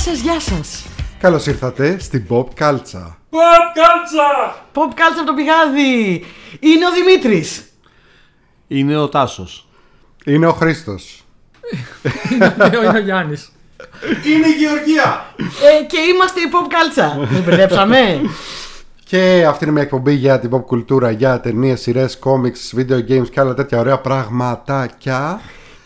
σας, γεια σας. Καλώς ήρθατε στην Pop Κάλτσα. Ποπ κάλτσα! Pop κάλτσα από το πηγάδι. Είναι ο Δημήτρης. Είναι ο Τάσος. Είναι ο Χρήστος. Είναι ο Γιάννης. Είναι η Γεωργία! Ε, και είμαστε η Pop κάλτσα. Δεν μπερδέψαμε. Και αυτή είναι μια εκπομπή για την pop κουλτούρα, για ταινίες, σειρές, comics, video games και άλλα τέτοια ωραία πραγματάκια.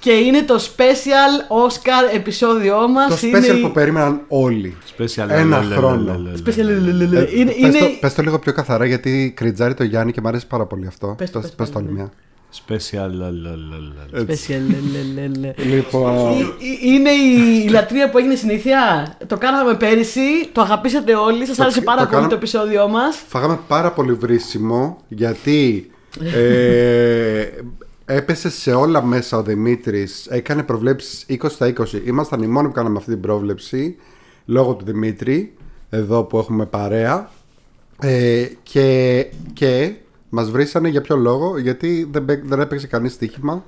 Και είναι το special Oscar επεισόδιό μας. Το είναι special η- που περίμεναν όλοι. Special. Ένα λε, λε, χρόνο. λε, λε, λε. Special, λε, λε, λε. Ε, Είναι, πες, είναι... το, πες το λίγο πιο καθαρά γιατί κριτζάρει το Γιάννη και μου αρέσει πάρα πολύ αυτό. Πες το, Το- πες πες το πάλι, άλλη ναι. μια. Special. λε, λε, λε, λε. Special, λε, λε, λε, λε. Λοιπόν, Ε, ε, Είναι η λατρεία που έγινε συνήθεια. Το κάναμε πέρυσι, το αγαπήσατε όλοι, σας Το- άρεσε το πάρα πολύ κάναμε- το επεισόδιό μας. φάγαμε πάρα πολύ βρίσιμο γιατί ε, έπεσε σε όλα μέσα ο Δημήτρης. Έκανε προβλέψεις 20 στα 20. Ήμασταν οι μόνοι που κάναμε αυτή την πρόβλεψη λόγω του Δημήτρη, εδώ που έχουμε παρέα. Ε, και, και μας βρίσανε για ποιο λόγο, γιατί δεν, παί- δεν έπαιξε κανείς στοίχημα.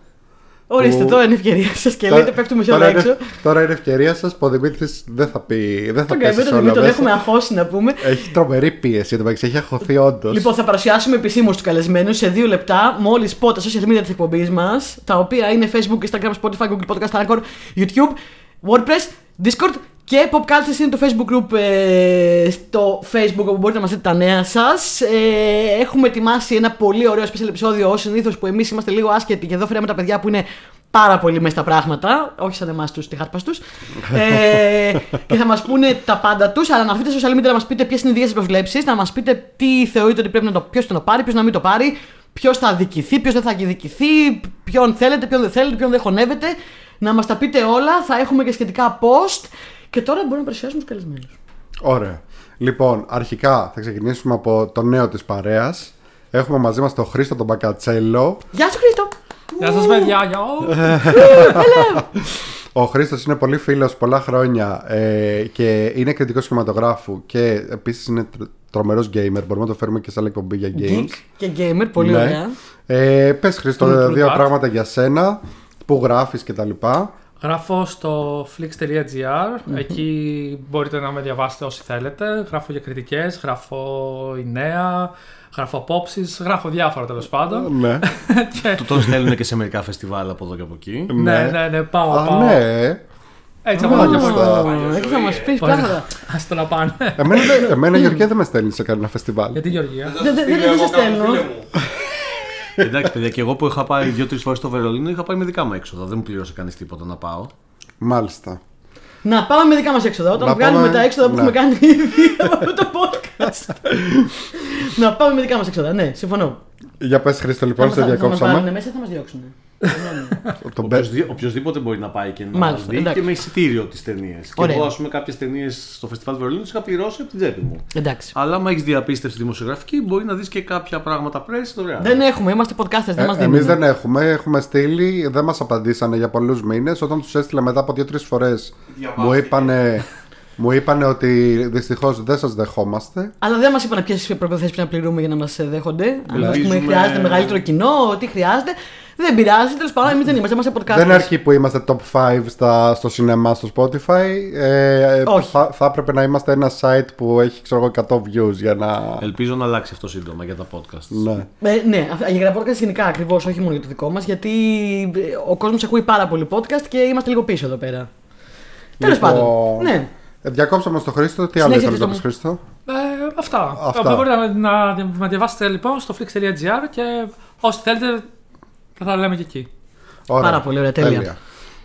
Ορίστε, Που- τώρα είναι η ευκαιρία σας και λέτε πέφτουμε σε όλα τώρα, είναι, έξω. τώρα είναι ευκαιρία σας που ο Δημήτρης δεν θα πει, δεν θα Τον πέσει καημένο σε τον όλα Δημήτρη τον μέσα. έχουμε αγχώσει να πούμε. Έχει τρομερή πίεση, εν τω μεταξύ, έχει αχωθεί όντως. Λοιπόν, θα παρουσιάσουμε επισήμως του καλεσμένου σε δύο λεπτά, μόλις πω τα social media της εκπομπής μας, τα οποία είναι Facebook, Instagram, Spotify, Google Podcast, Anchor, YouTube, WordPress, Discord και Pop Cultures είναι το Facebook group ε, στο Facebook όπου μπορείτε να μας δείτε τα νέα σας. Ε, έχουμε ετοιμάσει ένα πολύ ωραίο special επεισόδιο ως συνήθως που εμείς είμαστε λίγο άσχετοι και εδώ φέραμε τα παιδιά που είναι πάρα πολύ μέσα στα πράγματα, όχι σαν εμάς τους τυχάρπαστου. ε, και θα μας πούνε τα πάντα τους, αλλά να βρείτε στα social media να μας πείτε ποιες είναι οι δικές σας προσβλέψει, να μας πείτε τι θεωρείτε ότι πρέπει να το, ποιος το να πάρει, ποιος να μην το πάρει, ποιος θα αδικηθεί, ποιος δεν θα αδικηθεί, ποιον θέλετε, ποιον δεν θέλετε, ποιον δεν χωνεύετε. Να μας τα πείτε όλα, θα έχουμε και σχετικά post. Και τώρα μπορούμε να παρουσιάσουμε τους καλεσμένους. Ωραία. Λοιπόν, αρχικά θα ξεκινήσουμε από το νέο της παρέας. Έχουμε μαζί μας τον Χρήστο τον Μπακατσέλο. Γεια σου, Χρήστο! Γεια σας παιδιά, γεια. Ο Χρήστος είναι πολύ φίλος πολλά χρόνια ε, και είναι κριτικός σχηματογράφου και επίσης είναι τρο- τρομερός gamer. Μπορούμε να το φέρουμε και σε άλλη εκπομπή για games. Geek και gamer, πολύ Ναι. ωραία. Ε, Πες Χρήστο, True, true δύο that. πράγματα για σένα. Που γράφεις και τα λοιπά. Γράφω στο flix.gr, εκεί μπορείτε να με διαβάσετε όσοι θέλετε. Γράφω για κριτικές, γράφω η νέα, γράφω απόψεις, γράφω διάφορα τέλος πάντων. Ναι. Του τον στέλνουν και σε μερικά φεστιβάλ από εδώ και από εκεί. ναι, ναι, ναι, πάω, Α, πάω. ναι. Έτσι από εδώ και από Μάλιστα. εκεί. Έχει να μας πεις πράγματα. Ας το να πάνε. Εμένα, δεν- εμένα Γεωργία δεν με στέλνει σε κανένα φεστιβάλ. Γιατί Γεωργία; Δεν- δεν- δεν σε στέλνω. Εντάξει, παιδιά, και εγώ που είχα πάει δύο-τρεις φορές στο Βερολίνο είχα πάει με δικά μου έξοδα. Δεν μου πλήρωσε κανείς τίποτα να πάω. Μάλιστα. Να πάμε με δικά μας έξοδα. Όταν Να βγάλουμε πάμε- τα έξοδα που ναι. έχουμε κάνει ήδη από αυτό το podcast. να πάμε με δικά μας έξοδα. Ναι, συμφωνώ. Για πες Χρήστο λοιπόν, θα, σε θα, θα μας βάλουν διακόψαμε. μέσα ή θα μας διώξουν. Τον μπε- Οποιοσδήποτε, οποιοσδήποτε μπορεί να πάει και να Μάλιστα, δει εντάξει. και με εισιτήριο τις ταινίες. Και Ωραία. εγώ, ας πούμε, κάποιες ταινίες στο φεστιβάλ Βερολίνου τις είχα πληρώσει από την τσέπη μου. Εντάξει. Αλλά άμα έχεις διαπίστευση δημοσιογραφική, μπορεί να δεις και κάποια πράγματα press δωρεάν. Δεν έχουμε, είμαστε podcasters, δεν μας Ε, δίνουν. Εμείς δεν έχουμε, έχουμε στείλει, δεν μας απαντήσανε για πολλούς μήνες. Όταν τους έστειλα μετά από δύο-τρεις φορές, μου είπανε, μου είπανε ότι δυστυχώς δεν σας δεχόμαστε. Αλλά δεν μας είπαν ποιες προποθέσει πρέπει να πληρούμε για να μας δέχονται. Αν ας πούμε, Ελπίζουμε- χρειάζεται μεγαλύτερο κοινό, τι χρειάζεται. Δεν πειράζει, τέλος πάντων, εμείς δεν είμαστε, είμαστε podcasters. Δεν αρκεί που είμαστε top 5 στα, στο σινεμά στο Spotify. Ε, Όχι. Θα, θα έπρεπε να είμαστε ένα site που έχει ξέρω, εγώ, 100 views για να. Ελπίζω να αλλάξει αυτό σύντομα για τα podcast. Ναι. Ε, ναι, αυ- για τα podcast γενικά ακριβώς, όχι μόνο για το δικό μας, γιατί ε, ο κόσμος ακούει πάρα πολύ podcast και είμαστε λίγο πίσω εδώ πέρα. Τέλος Λοιπόν, πάντων. Ναι. Ε, διακόψαμε στο Χρήστο. Τι άλλο Συνέχισε, ήθελες να πεις Χρήστο Χρήστο; Ε, αυτά. Αυτά. Ε, Μπορείτε να, να, να διαβάσετε λοιπόν στο flix.gr και όσοι θέλετε θα τα λέμε και εκεί. Ωραία. Πάρα πολύ ωραία, τέλεια.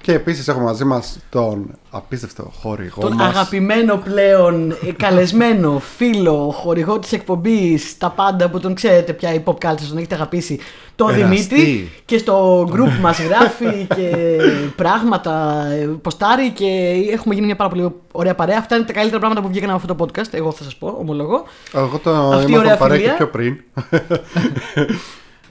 Και επίσης έχουμε μαζί μας τον απίστευτο χορηγό Τον μας. αγαπημένο πλέον ε, καλεσμένο φίλο, χορηγό της εκπομπής, τα πάντα που τον ξέρετε πια η pop culture, τον έχετε αγαπήσει, τον Εραστή. Δημήτρη. Και στο group μας γράφει και πράγματα, ε, ποστάρει και έχουμε γίνει μια πάρα πολύ ωραία παρέα. Αυτά είναι τα καλύτερα πράγματα που βγήκαν από αυτό το podcast. Εγώ θα σας πω, ομολογώ. Εγώ το Αυτή η ήμασταν ωραία παρέα και φιλία. πιο πριν.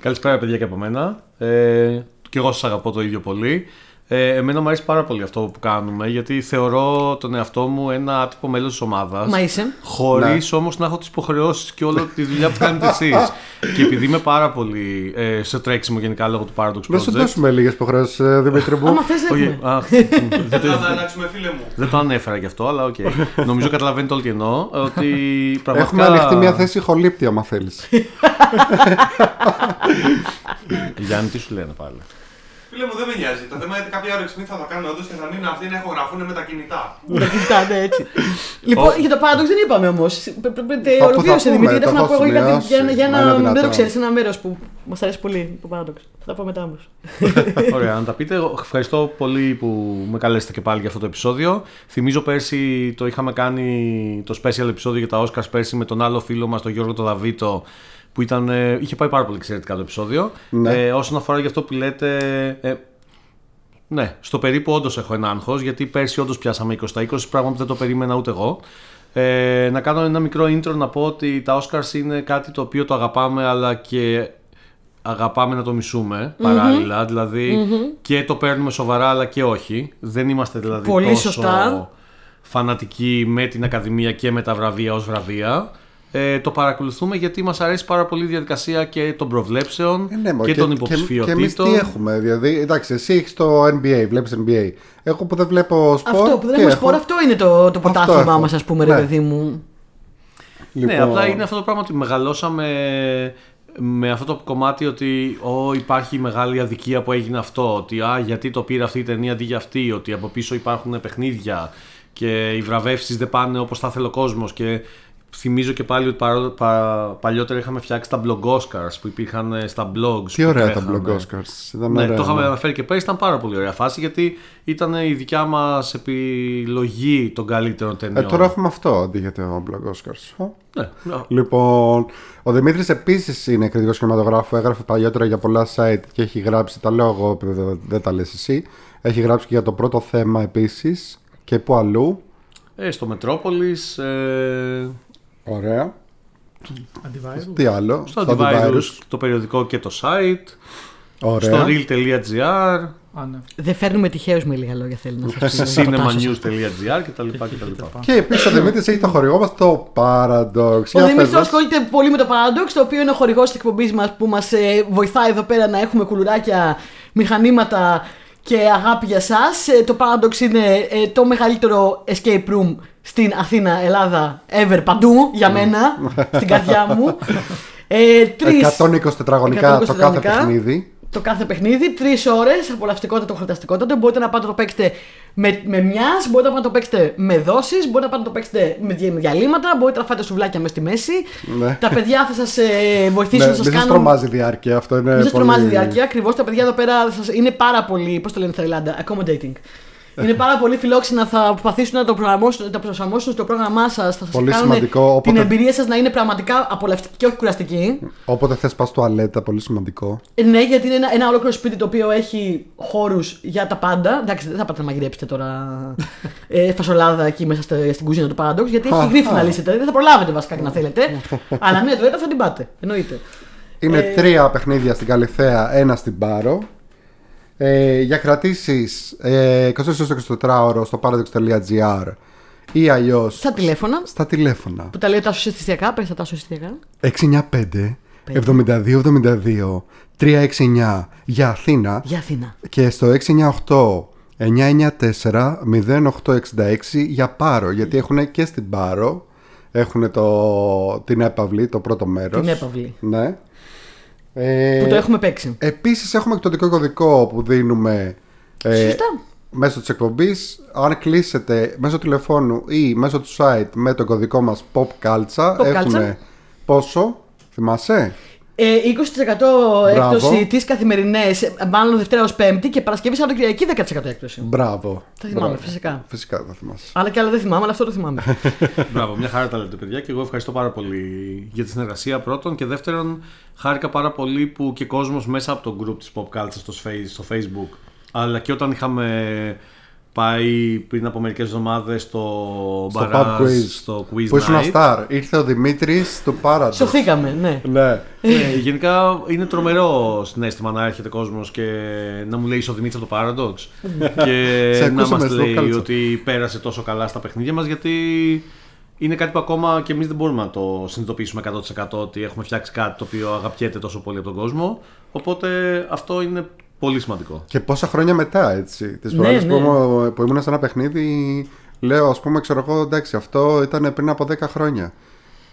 Καλησπέρα, παιδιά, και από μένα. Ε, και εγώ σας αγαπώ το ίδιο πολύ. Ε, εμένα μου αρέσει πάρα πολύ αυτό που κάνουμε γιατί θεωρώ τον εαυτό μου ένα άτυπο μέλος της ομάδας. Μα είσαι. Χωρίς Ναι. όμως να έχω τις υποχρεώσεις και όλη τη δουλειά που κάνετε εσείς. και επειδή είμαι πάρα πολύ ε, σε τρέξιμο γενικά λόγω του Paradox Να σου Project. δώσουμε λίγες υποχρεώσεις, Δημήτρη μου. Άμα θες Όχι, έχουμε. αχ, δεν, Δεν το, θα τα αλλάξουμε, φίλε μου. δεν το ανέφερα γι' αυτό, αλλά οκ. Νομίζω καταλαβαίνετε όλοι τι εννοώ. Ότι πραγματικά. Έχουμε ανοιχτεί μια θέση ηχολήπτη, άμα θέλεις. Γιάννη, τι σου λένε πάλι; Φίλε μου, δεν με νοιάζει. Το θέμα είναι ότι κάποια ώρα στιγμή θα το κάνω όντως και θα μείνουν αυτοί να ηχογραφούν με τα κινητά. Τα κοιτάτε έτσι. Λοιπόν, για το Paradox δεν είπαμε όμως. θα Ολοκλήρωσε πούμε, Δημήτρη. το Έχω να έχω πω εγώ για, σημειώσει. για, για Μα ένα. είναι Δεν το δυνατόν. ξέρεις, ένα μέρος που μας αρέσει πολύ το Paradox. Θα τα πω μετά όμως. Ωραία, να τα πείτε. Εγώ Ευχαριστώ πολύ που με καλέσετε και πάλι για αυτό το επεισόδιο. Θυμίζω πέρσι το είχαμε κάνει το special επεισόδιο για τα Oscars πέρσι με τον άλλο φίλο μας, τον Γιώργο τον Δαβίτο, που ήταν, ε, είχε πάει πάρα πολύ εξαιρετικά το επεισόδιο. Ναι. Ε, όσον αφορά για αυτό που λέτε, ε, ναι, στο περίπου όντως έχω ένα άγχος, γιατί πέρσι όντως πιάσαμε 20 στα 20, πράγμα που δεν το περίμενα ούτε εγώ. Ε, να κάνω ένα μικρό intro να πω ότι τα Oscars είναι κάτι το οποίο το αγαπάμε αλλά και αγαπάμε να το μισούμε παράλληλα. δηλαδη και το παίρνουμε σοβαρά αλλά και όχι. Δεν είμαστε δηλαδή Πολύ τόσο σωστά. φανατικοί με την Ακαδημία και με τα βραβεία ως βραβεία. Ε, το παρακολουθούμε γιατί μας αρέσει πάρα πολύ η διαδικασία και των προβλέψεων Ε, ναι, μα και, των Και, υποψηφιωτήτων. εμείς τι έχουμε, δηλαδή. Εντάξει, εσύ έχεις το NBA, βλέπεις NBA. Εγώ που δεν βλέπω σπορ. Αυτό που δεν τι έχουμε έχω; σπορ, αυτό είναι το, το πρωτάθλημά έχω. μας, ας πούμε, ρε Ναι. παιδί μου. Λοιπόν, Ναι, απλά είναι αυτό το πράγμα ότι μεγαλώσαμε με αυτό το κομμάτι ότι ο, υπάρχει μεγάλη αδικία που έγινε αυτό. Ότι α, γιατί το πήρε αυτή η ταινία αντί για αυτή. Ότι από πίσω υπάρχουν παιχνίδια και οι βραβεύσεις δεν πάνε όπως θα ήθελε ο κόσμος. Και θυμίζω και πάλι ότι παρό- πα- παλιότερα είχαμε φτιάξει τα blog Oscars που υπήρχαν ε, στα blogs. Τι που ωραία τα τρέχανε. blog Oscars. Ήταν Ναι, ωραία, το είχαμε ναι. αναφέρει και πέρυσι, ήταν πάρα πολύ ωραία φάση γιατί ήταν η δικιά μας επιλογή των καλύτερων Ε, ταινιών. τώρα έχουμε αυτό αντί για το blog Oscars. Α. Ναι, ναι. Λοιπόν, ο Δημήτρης επίσης είναι κριτικός κινηματογράφου. Έγραφε παλιότερα για πολλά site και έχει γράψει. Τα λέω εγώ, επειδή δεν- δεν τα λες εσύ. Έχει γράψει και για το πρώτο θέμα επίσης. Και που αλλού. Ε, στο Μετρόπολης, ε, Ωραία. Antivirus. Τι άλλο; στο Στο Antivirus, το περιοδικό και το site, Ωραία. στο real.gr, Α, ναι. Δεν φέρνουμε τυχαίου με λίγα λόγια, θέλει να σας πει. cinemanews.gr κτλ. κτλ. Και επίσης ο Δημήτρης έχει το χορηγό μας το Paradox. Ο Για Δημήτρης πες μας. ασχολείται πολύ με το Paradox, το οποίο είναι ο χορηγός της εκπομπής μας που μας βοηθάει εδώ πέρα να έχουμε κουλουράκια, μηχανήματα και αγάπη για εσά. το Paradox είναι ε, το μεγαλύτερο escape room στην Αθήνα, Ελλάδα, ever παντού για μένα, στην καρδιά μου. Ε, τρεις- 120 τετραγωνικά 120 το κάθε τετραγωνικά. παιχνίδι. Το κάθε παιχνίδι, τρεις ώρες, απολαυστικότητα, χορταστικότητα. Μπορείτε να πάτε να το παίξετε με, με μιας, μπορείτε να το παίξετε με δόσεις, μπορείτε να πάτε να το παίξετε με δια- με διαλύματα, μπορείτε να φάτε σουβλάκια μέσα στη μέση. Ναι. Τα παιδιά θα σας ε, βοηθήσουν Ναι, να σας μην σας κάνουν. τρομάζει η διάρκεια. Αυτό είναι. Μην σας πολύ- τρομάζει η διάρκεια. Ακριβώς τα παιδιά εδώ πέρα σας, είναι πάρα πολύ. Πώς το λένε στα Ελλάδα, accommodating. Είναι πάρα πολύ φιλόξενα, θα προσπαθήσουν να το προσαρμόσουν, να το προσαρμόσουν στο πρόγραμμά σας. Θα σας Πολύ κάνουν σημαντικό, την όποτε- εμπειρία σας να είναι πραγματικά απολαυστική και όχι κουραστική. Όποτε θες πας τουαλέτα, πολύ σημαντικό. Ε, Ναι, γιατί είναι ένα, ένα ολόκληρο σπίτι το οποίο έχει χώρους για τα πάντα. Εντάξει, δεν θα πάτε να μαγειρέψετε τώρα ε, φασολάδα εκεί μέσα στη- στην κουζίνα του Paradox, γιατί έχει γρήφη να λύσετε. Δεν θα προλάβετε βασικά και να θέλετε. Αλλά μια τουαλέτα θα την πάτε. Εννοείται. Είναι Ε, τρία παιχνίδια στην Καλυθέα, ένα στην Πάρο. Ε, για κρατήσεις ε, 24 ώρο στο paradox.gr ή αλλιώς Στα τηλέφωνα στα τηλέφωνα. που τα λέει τα σωστιστιακά, πες τα τα σωστιστιακά. 695 7272 369 για Αθήνα Για Αθήνα. και στο 698 994 0866 για Πάρο γιατί έχουν και στην Πάρο έχουν το, την έπαυλη, το πρώτο μέρος Την έπαυλη. ναι. Ε, Που το έχουμε παίξει. Επίσης έχουμε εκπτωτικό κωδικό που δίνουμε ε, Σωστά. μέσω της εκπομπής. Αν κλείσετε μέσω τηλεφώνου ή μέσω του site με το κωδικό μας Pop Calza Pop έχουμε πόσο, θυμάσαι; Ε, 20% Μπράβο. έκπτωση τις καθημερινές, μάλλον Δευτέρα ως Πέμπτη και Παρασκευή Σαββατοκυριακή 10% έκπτωση. Μπράβο. Τα θυμάμαι, Μπράβο. φυσικά. Φυσικά θα θυμάσαι. Άλλα και άλλα δεν θυμάμαι, αλλά αυτό το θυμάμαι. Μπράβο, μια χαρά τα λέτε παιδιά και εγώ ευχαριστώ πάρα πολύ για τη συνεργασία πρώτον και δεύτερον χάρηκα πάρα πολύ που και κόσμος μέσα από το group της Pop Culture στο, face- στο facebook αλλά και όταν είχαμε πάει πριν από μερικές εβδομάδες στο, Στο barrage, pub quiz. στο quiz Που ήσουν night. star. Ήρθε ο Δημήτρης του Paradise. Σωθήκαμε, ναι. Ναι. Ναι, γενικά είναι τρομερό συνέστημα να έρχεται κόσμος και να μου λέει είσαι ο Δημήτρης από το Paradox. και Σε να ακούσαμε μας στο λέει κάλτσο. ότι πέρασε τόσο καλά στα παιχνίδια μας γιατί είναι κάτι που ακόμα και εμείς δεν μπορούμε να το συνειδητοποιήσουμε 100% ότι έχουμε φτιάξει κάτι το οποίο αγαπιέται τόσο πολύ από τον κόσμο. Οπότε αυτό είναι πολύ σημαντικό. Και πόσα χρόνια μετά, έτσι. Τις Ναι, προάλλες ναι. που, ήμουν- που ήμουν σε ένα παιχνίδι, λέω, ας πούμε, ξέρω εγώ, εντάξει, αυτό ήταν πριν από 10 χρόνια.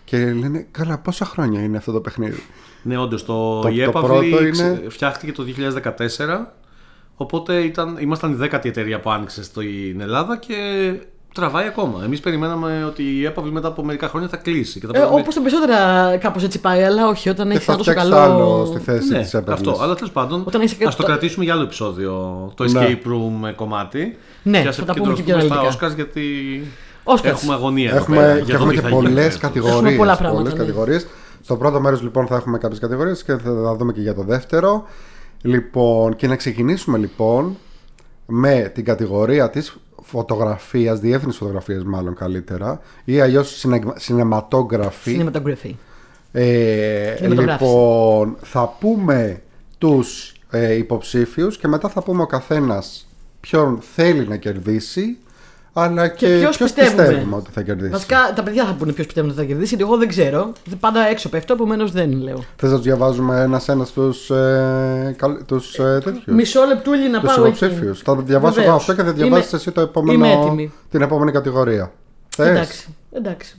Και λένε, καλά, πόσα χρόνια είναι αυτό το παιχνίδι; Ναι, όντως το, Το- η το έπαυλη πρώτο ξε- είναι- φτιάχτηκε το 2014. Οπότε ήταν, ήμασταν η δέκατη εταιρεία που άνοιξε στην Ελλάδα και τραβάει ακόμα. Εμείς περιμέναμε ότι η έπαυλη μετά από μερικά χρόνια θα κλείσει. Και θα Ε, πρέπει να- Όπως τα περισσότερα κάπως έτσι πάει, αλλά όχι όταν Και έχει θα ένα τόσο φτιάξεις καλό. άλλο στη θέση Ναι, της έπαυλης. αυτό. Αλλά τέλος πάντων, Όταν έχεις και ας το το- κρατήσουμε για άλλο επεισόδιο. Το Ναι. escape room κομμάτι. Ναι, και ας θα τα πούμε και πιο επικεντρωθούμε στα αναλυτικά. Oscars γιατί Oscars. έχουμε αγωνία. εδώ Έχουμε, πέρα και για το έχουμε τι και θα γίνει πολλές φέτος. κατηγορίες. Έχουμε πολλά πράγματα, ναι. κατηγορίες. Στο πρώτο μέρος λοιπόν θα έχουμε κάποιες κατηγορίες και θα τα δούμε και για το δεύτερο. Λοιπόν, και να ξεκινήσουμε λοιπόν με την κατηγορία της φωτογραφίας, διεύθυνσης φωτογραφίας μάλλον καλύτερα, ή αλλιώς σινεματόγραφη. Cinematography. Ε, Κινηματογράφηση. λοιπόν, θα πούμε τους ε, υποψήφιους και μετά θα πούμε ο καθένας ποιον θέλει να κερδίσει αλλά και, Και ποιος ποιος πιστεύουμε; πιστεύουμε ότι θα κερδίσει; Βασικά τα παιδιά θα πούνε ποιος πιστεύουν ότι θα κερδίσει, γιατί εγώ δεν ξέρω. Πάντα έξω πέφτω, επομένως δεν λέω. Θες να τους διαβάζουμε ένας-ένας τους, ε, καλ- τους ε, τέτοιους; Μισό λεπτούλι να τους πάω εκεί. υποψήφιους. Θα διαβάσω εγώ Βεβαίως. αυτό και θα διαβάσεις Είμαι- εσύ το επόμενο, είμαι έτοιμη. την επόμενη κατηγορία. Θες; Εντάξει. εντάξει.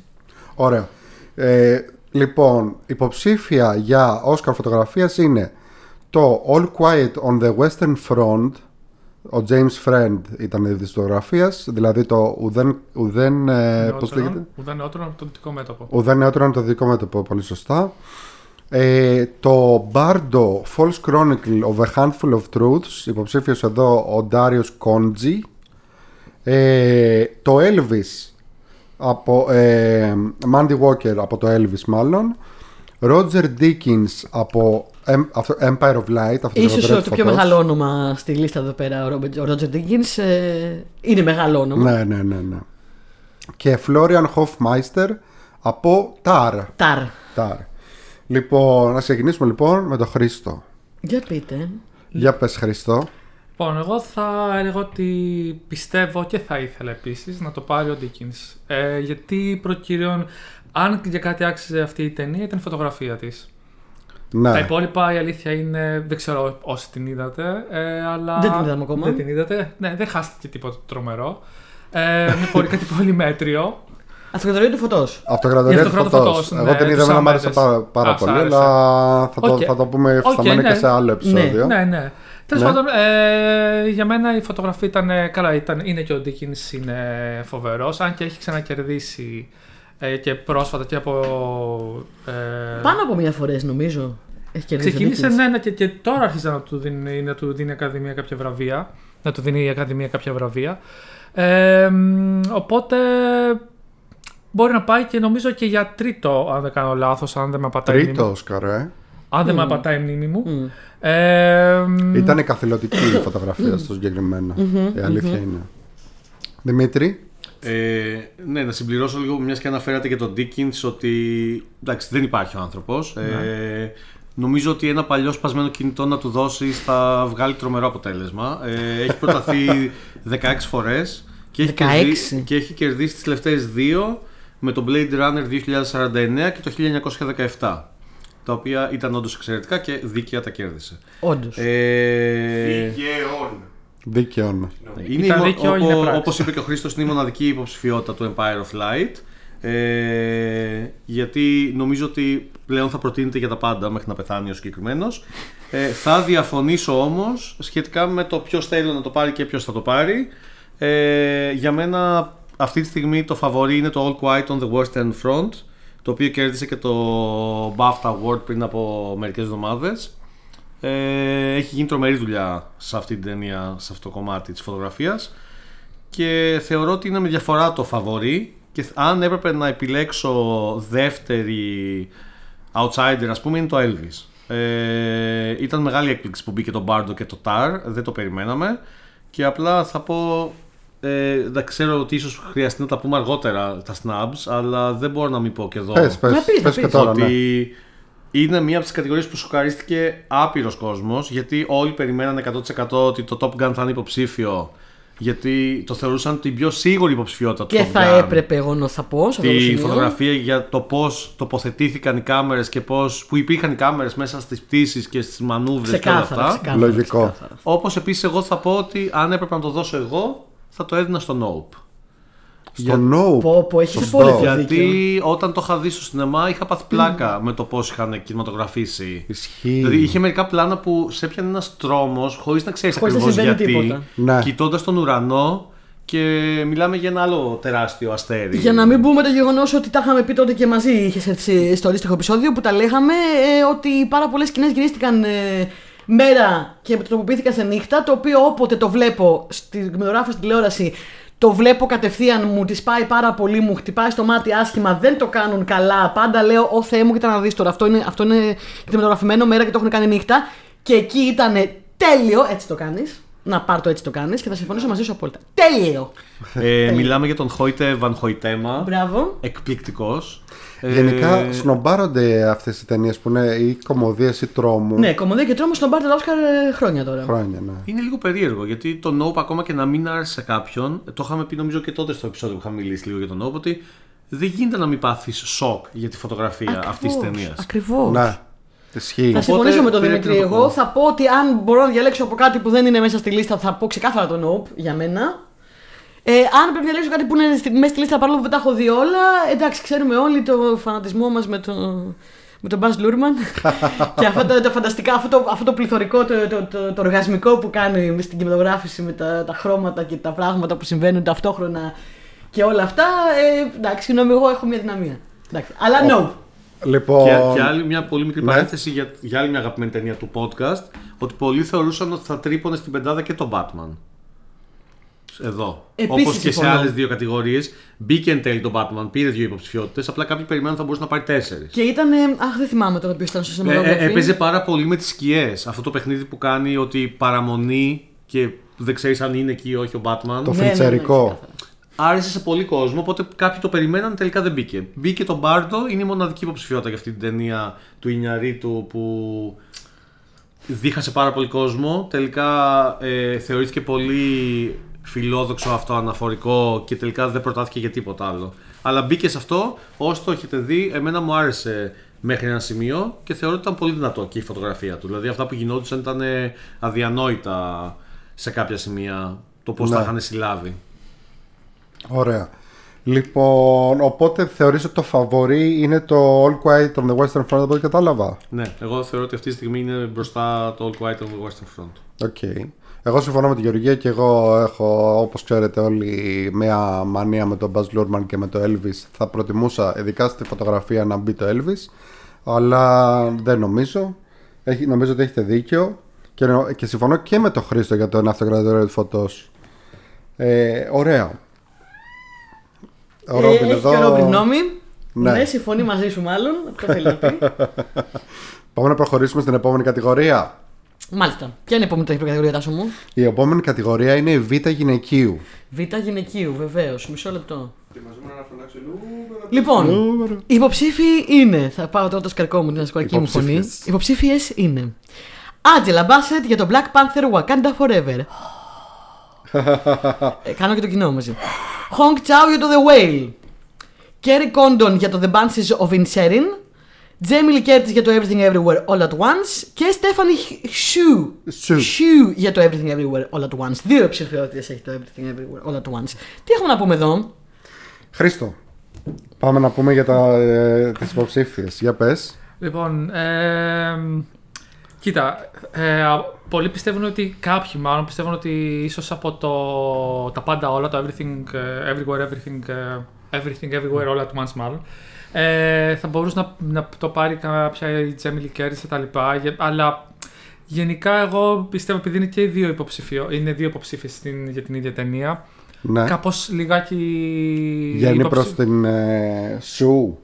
Ωραία. Ε, λοιπόν, υποψήφια για Όσκαρ φωτογραφίας είναι το All Quiet on the Western Front. Ο James Friend ήταν η της φωτογραφίας, δηλαδή το ουδέν, ουδέν ε, πώς Νεότερον, λέγεται, Ουδέν νεότερο από το δυτικό μέτωπο. ουδέν νεότερο είναι το δικό μέτωπο, πολύ σωστά. Ε, το Bardo False Chronicle of a Handful of Truths, υποψήφιος εδώ ο Darius Κόντζι. Ε, το Elvis από ε, Mandy Walker από το Elvis μάλλον. Roger Dickens από Em- αυτό, Empire of Light. Αυτό Ίσως λογοτρέπτη το πιο φωτός. μεγάλο όνομα στη λίστα εδώ πέρα, ο Robert- ο Roger Dickens. ε, είναι μεγάλο όνομα. Ναι, ναι, ναι, ναι. Και Florian Hofmeister από Tar. Ταρ. Tar. Λοιπόν, να ξεκινήσουμε λοιπόν με τον Χρήστο. Για πείτε. Για πες Χρήστο. Λοιπόν, εγώ θα έλεγα ότι πιστεύω και θα ήθελα επίσης να το πάρει ο Deakins. Ε, γιατί προσωπικά, αν για κάτι άξιζε αυτή η ταινία, ήταν η φωτογραφία της. Ναι. Τα υπόλοιπα η αλήθεια είναι, δεν ξέρω όσοι την είδατε, ε, αλλά. Δεν την είδαμε ακόμα. Δεν την είδατε. Ναι, δεν χάστηκε τίποτα τρομερό. Ε, με πολύ, κάτι πολύ μέτριο. Αυτοκρατορία του φωτός. Αυτοκρατορία Η του Αυτοκρατορία του φωτός. Φωτός, Εγώ ναι, την είδα, τους εμένα μου Sam άρεσε Mendes. πάρα, πάρα Α, σ' πολύ, άρεσε. αλλά θα το, Οκ. θα το πούμε Οκ, φταμμένει και ναι. σε άλλο επεισόδιο. Ναι, ναι. Τέλος Ναι. πάντων, ε, για μένα η φωτογραφία ήταν. ε, Καλά, ήταν, είναι και ο Dickens είναι φοβερός, αν και έχει ξανακερδίσει ε, και πρόσφατα και από. Ε, Πάνω από μια φορές νομίζω. Έχει κερδίσει. ο Ξεκίνησε Dickens. ναι, ναι, και, και τώρα άρχισε να του δίνει, να του δίνει η Ακαδημία κάποια βραβεία. Να του δίνει η Ακαδημία κάποια βραβεία. Ε, μ, οπότε μπορεί να πάει και νομίζω και για τρίτο, αν δεν κάνω λάθος, αν δεν με απατάει η μνήμη Τρίτο μου. Όσκαρ, ε. Αν δεν με απατάει η μνήμη μου. Μμ. Ε, μ, Ήταν καθηλωτική η φωτογραφία στο συγκεκριμενο Η αλήθεια είναι. Δημήτρη. Ε, ναι, να συμπληρώσω λίγο, μιας και αναφέρατε και τον Dickens, ότι εντάξει, δεν υπάρχει ο άνθρωπος. Ε, νομίζω ότι ένα παλιό σπασμένο κινητό να του δώσει θα βγάλει τρομερό αποτέλεσμα. Ε, έχει προταθεί 16 φορές και, έχει 16? κερδίσει- και έχει κερδίσει τις τελευταίες δύο με το Blade Runner 2049 και το 1917. Τα οποία ήταν όντως εξαιρετικά και δίκαια τα κέρδισε. Όντως. Ε, Δικαίων. Δίκαιον. είναι Ήταν η μο- δίκαιο, ο- είναι ο- πράξη. όπως είπε και ο Χρήστος, είναι η μοναδική υποψηφιότητα του Empire of Light. Ε, γιατί νομίζω ότι πλέον θα προτείνεται για τα πάντα μέχρι να πεθάνει ο συγκεκριμένος. Ε, θα διαφωνήσω όμως σχετικά με το ποιος θέλει να το πάρει και ποιος θα το πάρει. Ε, για μένα αυτή τη στιγμή το φαβορή είναι το All Quiet on the Western Front το οποίο κέρδισε και το BAFTA Award πριν από μερικές εβδομάδες. Ε, έχει γίνει τρομερή δουλειά σε αυτή την ταινία, σε αυτό το κομμάτι της φωτογραφίας και θεωρώ ότι είναι με διαφορά το φαβορή και αν έπρεπε να επιλέξω δεύτερη outsider ας πούμε είναι το Elvis. Ε, ήταν μεγάλη έκπληξη που μπήκε το Bardo και το Tar, δεν το περιμέναμε και απλά θα πω Ε, δεν ξέρω ότι ίσως χρειαστεί να τα πούμε αργότερα τα snubs, αλλά δεν μπορώ να μην πω και εδώ. Πες, πες, Να πεις, να πες και πεις. τώρα, ότι ναι. Είναι μία από τις κατηγορίες που σοκαρίστηκε άπειρος κόσμος, γιατί όλοι περιμέναν 100% ότι το Top Gun θα είναι υποψήφιο. Γιατί το θεωρούσαν την πιο σίγουρη υποψηφιότητα του Και Top θα Gun. έπρεπε εγώ να θα πω σε αυτό το Τη σημείο. φωτογραφία για το πώς τοποθετήθηκαν οι κάμερες και πώς, που υπήρχαν οι κάμερες μέσα στις πτήσεις και στις μανούβρες και όλα Ξεκάθαρα, αυτά. ξεκάθαρα, Λογικό. ξεκάθαρα. Όπως επίσης, εγώ θα πω ότι αν έπρεπε να το δώσω εγώ, θα το έδινα στο Nope. Στο No. Πω, πω, έχεις Σωστό. απόλυτο Γιατί όταν το είχα δει στο σινεμά είχα πάθει πλάκα με το πώς είχαν κινηματογραφήσει. Ισχύει. Δηλαδή είχε μερικά πλάνα που σε έπιανε ένας τρόμος χωρίς να ξέρεις Χωρίς να ακριβώς συμβαίνει γιατί. τίποτα. Ναι. Κοιτώντας τον ουρανό και μιλάμε για ένα άλλο τεράστιο αστέρι. Για να μην πούμε το γεγονός ότι τα είχαμε πει τότε και μαζί, είχες έρθει στο αντίστοιχο επεισόδιο που τα λέγαμε ε, ότι πάρα πολλές σκηνές γυρίστηκαν ε, μέρα και τροποποιήθηκαν σε νύχτα. Το οποίο όποτε το βλέπω στη κινηματογράφο στην τηλεόραση, το βλέπω κατευθείαν, μου τη πάει πάρα πολύ, μου χτυπάει στο μάτι άσχημα, δεν το κάνουν καλά. Πάντα λέω, Ω Θεέ μου, κοίτα να δεις τώρα. Αυτό είναι, αυτό είναι κινηματογραφημένο μέρα και το έχουν κάνει νύχτα. Και εκεί ήταν τέλειο, έτσι το κάνεις. Να πάρ το έτσι το κάνεις και θα συμφωνήσω μαζί σου απόλυτα. Τέλειο! Ε, μιλάμε για τον Χόιτε Βαν Χοϊτέμα. Μπράβο. Εκπληκτικός. Γενικά Ε, σνομπάρονται αυτές οι ταινίες που είναι ή κομμωδίες ή τρόμου. Ναι, κομμωδία και τρόμο στον πάρτε Όσκαρ ε, χρόνια τώρα. Χρόνια, ναι. Είναι λίγο περίεργο γιατί το Nope ακόμα και να μην άρεσε σε κάποιον, το είχαμε πει νομίζω και τότε στο επεισόδιο που είχαμε μιλήσει λίγο για τον Nope, ότι δεν γίνεται να μην πάθεις σοκ για τη φωτογραφία αυτής της ταινίας. Ακριβώς. Ναι. Ισχύει. Θα συμφωνήσω με τον πρέπει Δημήτρη. να το Εγώ πω. θα πω ότι αν μπορώ να διαλέξω από κάτι που δεν είναι μέσα στη λίστα, θα πω ξεκάθαρα το Nope για μένα. Ε, αν πρέπει να διαλέξω κάτι που είναι στη, μέσα στη λίστα παρόλο που δεν τα έχω δει όλα, εντάξει, ξέρουμε όλοι το φανατισμό μας με, το, με τον Buzz Lurman και αυτό το, το φανταστικά, αυτό το, αυτό το πληθωρικό, το, το, το, το οργασμικό που κάνει στην κινηματογράφηση με τα, τα χρώματα και τα πράγματα που συμβαίνουν ταυτόχρονα και όλα αυτά. Ε, εντάξει, συγγνώμη, εγώ έχω μια δυναμία. Εντάξει. Αλλά Nope. Λοιπόν. Και, και άλλη μια πολύ μικρή Ναι. παρένθεση για, για άλλη μια αγαπημένη ταινία του podcast, ότι πολλοί θεωρούσαν ότι θα τρύπωνε στην πεντάδα και τον Batman. Εδώ. Επίσης Όπως και σε συμφωνώ. άλλες δύο κατηγορίες. Μπήκε εν τέλει τον Batman, πήρε δύο υποψηφιότητες. Απλά κάποιοι περιμένουν ότι θα μπορούσε να πάρει τέσσερις. Και ήταν. Αχ, δεν θυμάμαι τώρα ποιο ήταν στο Ε, ε, σινεματογράφο. έπαιζε πάρα πολύ με τις σκιές. Αυτό το παιχνίδι που κάνει ότι παραμονή και δεν ξέρεις αν είναι εκεί ή όχι ο Batman. Το Ναι, ναι, ναι, φιντσερικό. ξεκάθαρα. Άρεσε σε πολύ κόσμο, οπότε κάποιοι το περιμέναν, τελικά δεν μπήκε. Μπήκε το Μπάρντο, είναι η μοναδική υποψηφιότητα για αυτή την ταινία του Ινιαρίτου που δίχασε πάρα πολύ κόσμο. Τελικά ε, θεωρήθηκε πολύ φιλόδοξο αυτό αναφορικό και τελικά δεν προτάθηκε για τίποτα άλλο. Αλλά μπήκε σε αυτό, όσο το έχετε δει, εμένα μου άρεσε μέχρι ένα σημείο και θεωρώ ότι ήταν πολύ δυνατό και η φωτογραφία του. Δηλαδή αυτά που γινόντουσαν ήταν ε, αδιανόητα σε κάποια σημεία το πώς Ναι. τα είχαν συλλάβει. Ωραία. Λοιπόν, οπότε θεωρείς ότι το φαβορή είναι το All Quiet on the Western Front, από ό,τι κατάλαβα; Ναι, εγώ θεωρώ ότι αυτή τη στιγμή είναι μπροστά το All Quiet on the Western Front. Οκ. Εγώ συμφωνώ με την Γεωργία και εγώ έχω, όπως ξέρετε όλοι, μια μανία με τον Buzz Lurman και με το Elvis. Θα προτιμούσα, ειδικά στη φωτογραφία, να μπει το Elvis. Αλλά δεν νομίζω. Έχει, νομίζω ότι έχετε δίκιο. Και, νο- και συμφωνώ και με τον Χρήστο για τον αυτοκρατορίο του φωτός. Ε, ωραία. Ο Ρόμπιν ε, έχει εδώ. και ο Ρόμπιν γνώμη. Ναι. Ναι. συμφωνεί μαζί σου μάλλον. Αυτό θέλει να πει. Πάμε να προχωρήσουμε στην επόμενη κατηγορία. Μάλιστα. Ποια είναι η επόμενη κατηγορία, Τάσο μου; Η επόμενη κατηγορία είναι η Β γυναικείου. Β γυναικείου, βεβαίως. Μισό λεπτό. Λοιπόν, οι υποψήφιοι είναι. Θα πάω τώρα το οσκαρικό μου, την οσκαρική μου φωνή. Υποψήφιες. Οι υποψήφιες είναι. Angela Bassett για το Black Panther Wakanda Forever. ε, κάνω και το κοινό μαζί. Hong Chao για το The Whale. Kerry Condon για το The Banshees of Inisherin. Jamie Lee Curtis για το Everything Everywhere All at Once και Stephanie Χσου. Για το Everything Everywhere All at Once. Δύο ψηφιότητε έχει το Everything Everywhere All at Once. Τι έχουμε να πούμε εδώ, Χρήστο. Πάμε να πούμε για ε, τις υποψήφιες. Για πες. Λοιπόν, ε, κοίτα. πολύ πολλοί πιστεύουν ότι κάποιοι μάλλον πιστεύουν ότι ίσως από το, τα πάντα όλα, το Everything Everywhere, Everything, everything Everywhere All at Once μάλλον ε, θα μπορούσε να, να το πάρει κάποια η Jamie Lee Curtis και τα λοιπά, γε- αλλά γενικά εγώ πιστεύω επειδή είναι και οι δύο υποψηφιο, είναι δύο υποψήφιες στην- για την ίδια ταινία, Ναι. κάπως λιγάκι... Βγαίνει υποψη- προς την ε, σου.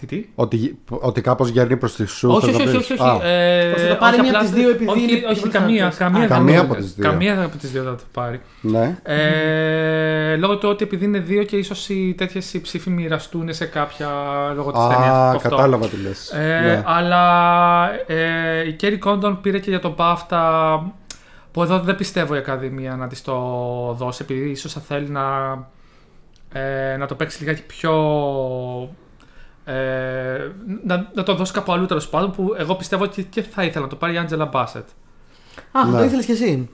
Τι, τι; Ότι, ότι κάπως γέρνει προς τη σου. όχι, θες όχι, να όχι, πεις. όχι, Α, όχι. Ε, Ώστε να πάρει όχι μία απλά από τις στε- δύο επειδή όχι, είναι όχι, πιο καμία. δυνατές. Καμία, Α, δεν καμία θα- από τις δύο. Καμία από τις δύο θα το πάρει. Ναι. Ε, λόγω του ότι επειδή είναι δύο και ίσως οι τέτοιες ψήφοι μοιραστούν σε κάποια λόγω της Α, ταινίας. κατάλαβα τι λες. Ε, Ναι. Αλλά ε, η Κέρι Κόντον πήρε και για τον BAFTA που εδώ δεν πιστεύω η Ακαδημία να της το δώσει επειδή ίσως θα θέλει να, ε, να το παίξει λιγάκι πιο... Ε, να, να το δώσει κάπου αλλού τέλος πάντων που εγώ πιστεύω ότι και θα ήθελα να το πάρει η Άντζελα Μπάσετ. Α, Ναι. το ήθελες κι εσύ.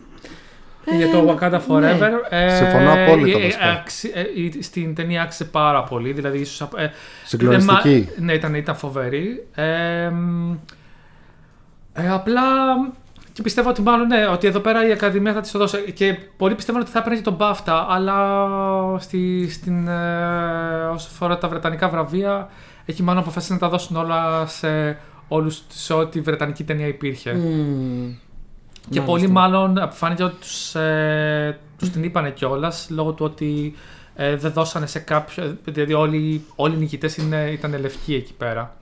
για το Wakanda Forever. Ε, Συμφωνώ απόλυτα, ε, ε, βασικά. αξι- ε, η- στην ταινία άξιζε πάρα πολύ. Δηλαδή, ίσως, ε, Συγκλονιστική. δεν μα- Ναι, ήταν, ήταν φοβερή. Ε, μ, ε, απλά και πιστεύω ότι μάλλον ναι, ότι εδώ πέρα η Ακαδημία θα της το δώσει. Και πολλοί πιστεύουν ότι θα έπαιρνε και τον BAFTA, αλλά στη, στην, ε, όσο αφορά τα βρετανικά βραβεία, έχει μάλλον αποφασίσει να τα δώσουν όλα σε όλους σε ό,τι βρετανική ταινία υπήρχε. Μμμ. Και Μάλιστα. πολλοί μάλλον αποφάνηκε ότι τους, ε, τους την είπανε κιόλας λόγω του ότι ε, δεν δώσανε σε κάποιο. Δηλαδή όλοι, όλοι οι νικητές είναι, ήταν λευκοί εκεί πέρα.